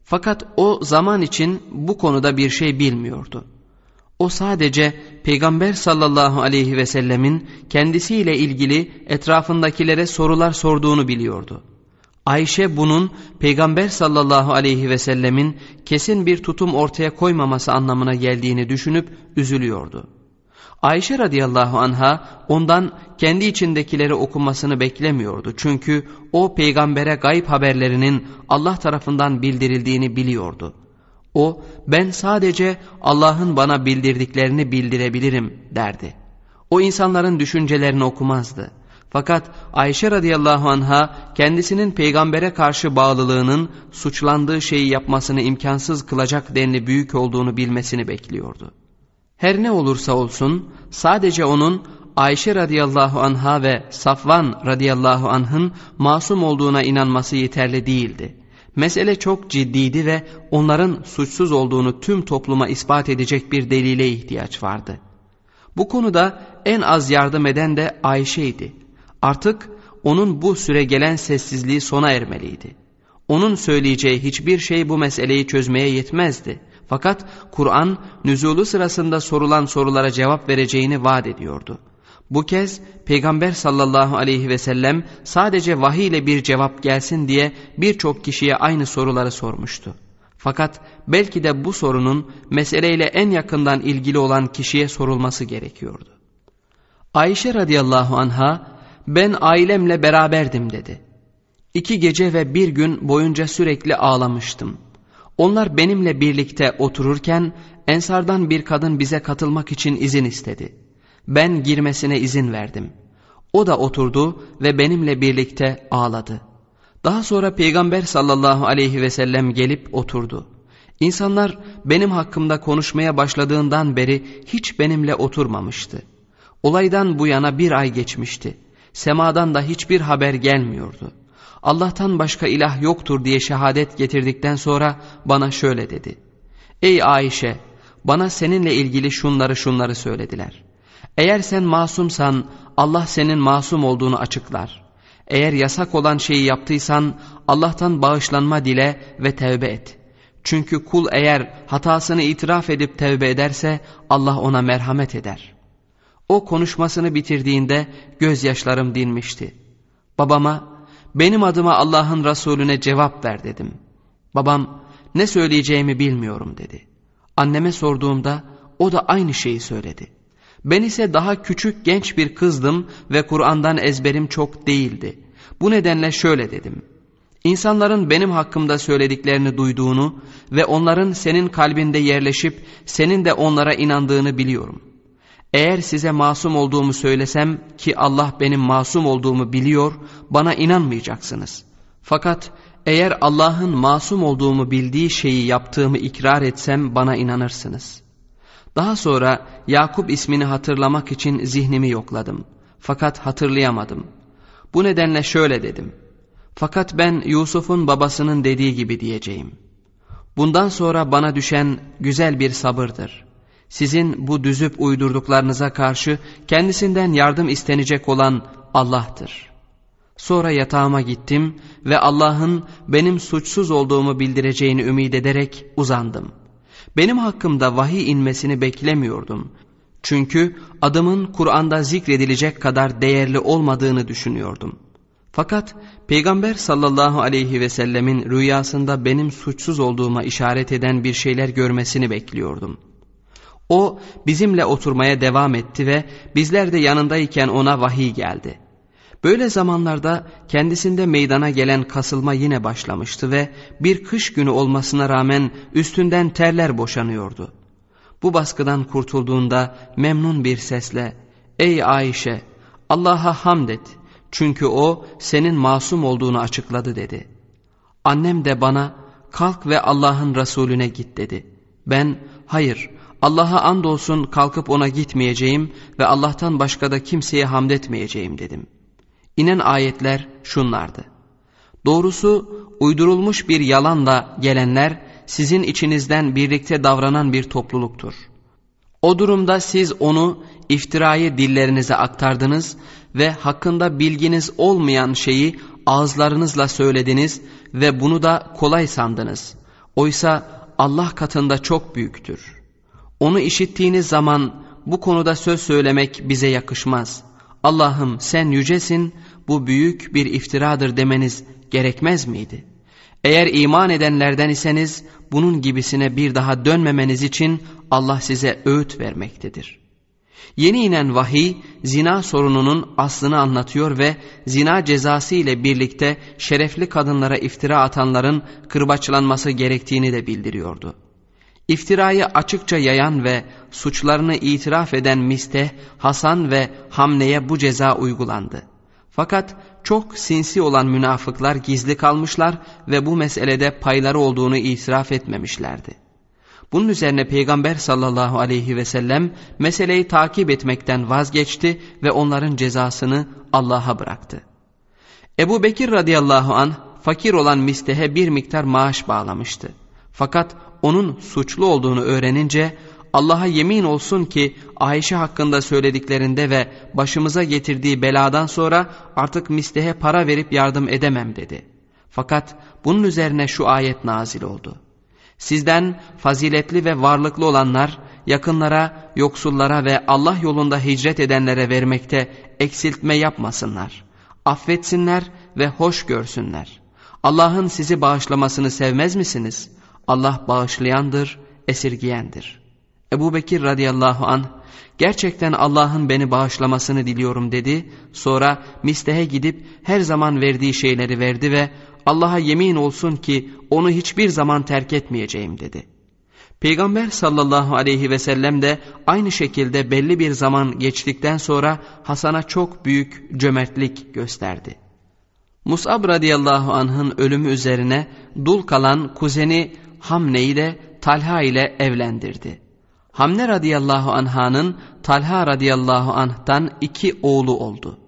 Fakat o zaman için bu konuda bir şey bilmiyordu. O sadece peygamber sallallahu aleyhi ve sellemin kendisiyle ilgili etrafındakilere sorular sorduğunu biliyordu. Ayşe bunun peygamber sallallahu aleyhi ve sellemin kesin bir tutum ortaya koymaması anlamına geldiğini düşünüp üzülüyordu. Ayşe radıyallahu anha ondan kendi içindekileri okumasını beklemiyordu. Çünkü o peygambere gayb haberlerinin Allah tarafından bildirildiğini biliyordu. O ben sadece Allah'ın bana bildirdiklerini bildirebilirim derdi. O insanların düşüncelerini okumazdı. Fakat Ayşe radıyallahu anha kendisinin peygambere karşı bağlılığının suçlandığı şeyi yapmasını imkansız kılacak denli büyük olduğunu bilmesini bekliyordu. Her ne olursa olsun sadece onun Ayşe radıyallahu anha ve Safvan radıyallahu anh'ın masum olduğuna inanması yeterli değildi. Mesele çok ciddiydi ve onların suçsuz olduğunu tüm topluma ispat edecek bir delile ihtiyaç vardı. Bu konuda en az yardım eden de Ayşe'ydi. Artık onun bu süre gelen sessizliği sona ermeliydi. Onun söyleyeceği hiçbir şey bu meseleyi çözmeye yetmezdi. Fakat Kur'an nüzulu sırasında sorulan sorulara cevap vereceğini vaat ediyordu. Bu kez Peygamber sallallahu aleyhi ve sellem sadece vahiy ile bir cevap gelsin diye birçok kişiye aynı soruları sormuştu. Fakat belki de bu sorunun meseleyle en yakından ilgili olan kişiye sorulması gerekiyordu. Ayşe radıyallahu anha ben ailemle beraberdim dedi. İki gece ve bir gün boyunca sürekli ağlamıştım. Onlar benimle birlikte otururken ensardan bir kadın bize katılmak için izin istedi. Ben girmesine izin verdim. O da oturdu ve benimle birlikte ağladı. Daha sonra Peygamber sallallahu aleyhi ve sellem gelip oturdu. İnsanlar benim hakkımda konuşmaya başladığından beri hiç benimle oturmamıştı. Olaydan bu yana bir ay geçmişti. Semadan da hiçbir haber gelmiyordu.'' Allah'tan başka ilah yoktur diye şehadet getirdikten sonra bana şöyle dedi. Ey Ayşe bana seninle ilgili şunları şunları söylediler. Eğer sen masumsan Allah senin masum olduğunu açıklar. Eğer yasak olan şeyi yaptıysan Allah'tan bağışlanma dile ve tevbe et. Çünkü kul eğer hatasını itiraf edip tevbe ederse Allah ona merhamet eder. O konuşmasını bitirdiğinde gözyaşlarım dinmişti. Babama benim adıma Allah'ın Resulüne cevap ver dedim. Babam ne söyleyeceğimi bilmiyorum dedi. Anneme sorduğumda o da aynı şeyi söyledi. Ben ise daha küçük genç bir kızdım ve Kur'an'dan ezberim çok değildi. Bu nedenle şöyle dedim. İnsanların benim hakkımda söylediklerini duyduğunu ve onların senin kalbinde yerleşip senin de onlara inandığını biliyorum. Eğer size masum olduğumu söylesem ki Allah benim masum olduğumu biliyor, bana inanmayacaksınız. Fakat eğer Allah'ın masum olduğumu bildiği şeyi yaptığımı ikrar etsem bana inanırsınız. Daha sonra Yakup ismini hatırlamak için zihnimi yokladım. Fakat hatırlayamadım. Bu nedenle şöyle dedim. Fakat ben Yusuf'un babasının dediği gibi diyeceğim. Bundan sonra bana düşen güzel bir sabırdır. Sizin bu düzüp uydurduklarınıza karşı kendisinden yardım istenecek olan Allah'tır. Sonra yatağıma gittim ve Allah'ın benim suçsuz olduğumu bildireceğini ümit ederek uzandım. Benim hakkımda vahiy inmesini beklemiyordum. Çünkü adımın Kur'an'da zikredilecek kadar değerli olmadığını düşünüyordum. Fakat Peygamber sallallahu aleyhi ve sellemin rüyasında benim suçsuz olduğuma işaret eden bir şeyler görmesini bekliyordum. O bizimle oturmaya devam etti ve bizler de yanındayken ona vahiy geldi. Böyle zamanlarda kendisinde meydana gelen kasılma yine başlamıştı ve bir kış günü olmasına rağmen üstünden terler boşanıyordu. Bu baskıdan kurtulduğunda memnun bir sesle ''Ey Ayşe Allah'a hamd et çünkü o senin masum olduğunu açıkladı.'' dedi. Annem de bana ''Kalk ve Allah'ın Resulüne git.'' dedi. Ben ''Hayır Allah'a andolsun kalkıp ona gitmeyeceğim ve Allah'tan başka da kimseye hamd etmeyeceğim.'' dedim.'' İnen ayetler şunlardı. Doğrusu uydurulmuş bir yalanla gelenler sizin içinizden birlikte davranan bir topluluktur. O durumda siz onu iftirayı dillerinize aktardınız ve hakkında bilginiz olmayan şeyi ağızlarınızla söylediniz ve bunu da kolay sandınız. Oysa Allah katında çok büyüktür. Onu işittiğiniz zaman bu konuda söz söylemek bize yakışmaz. Allah'ım sen yücesin bu büyük bir iftiradır demeniz gerekmez miydi? Eğer iman edenlerden iseniz bunun gibisine bir daha dönmemeniz için Allah size öğüt vermektedir. Yeni inen vahiy zina sorununun aslını anlatıyor ve zina cezası ile birlikte şerefli kadınlara iftira atanların kırbaçlanması gerektiğini de bildiriyordu. İftirayı açıkça yayan ve suçlarını itiraf eden Misteh, Hasan ve Hamne'ye bu ceza uygulandı. Fakat çok sinsi olan münafıklar gizli kalmışlar ve bu meselede payları olduğunu itiraf etmemişlerdi. Bunun üzerine Peygamber sallallahu aleyhi ve sellem meseleyi takip etmekten vazgeçti ve onların cezasını Allah'a bıraktı. Ebu Bekir radıyallahu an fakir olan Misteh'e bir miktar maaş bağlamıştı. Fakat onun suçlu olduğunu öğrenince Allah'a yemin olsun ki Ayşe hakkında söylediklerinde ve başımıza getirdiği beladan sonra artık mislehe para verip yardım edemem dedi. Fakat bunun üzerine şu ayet nazil oldu. Sizden faziletli ve varlıklı olanlar yakınlara, yoksullara ve Allah yolunda hicret edenlere vermekte eksiltme yapmasınlar. Affetsinler ve hoş görsünler. Allah'ın sizi bağışlamasını sevmez misiniz? Allah bağışlayandır, esirgiyendir.'' Ebu Bekir radıyallahu an gerçekten Allah'ın beni bağışlamasını diliyorum dedi. Sonra Mistehe gidip her zaman verdiği şeyleri verdi ve Allah'a yemin olsun ki onu hiçbir zaman terk etmeyeceğim dedi. Peygamber sallallahu aleyhi ve sellem de aynı şekilde belli bir zaman geçtikten sonra Hasan'a çok büyük cömertlik gösterdi. Mus'ab radıyallahu anh'ın ölümü üzerine dul kalan kuzeni Hamne'yi de Talha ile evlendirdi. Hamne radıyallahu anhanın Talha radıyallahu anh'tan iki oğlu oldu.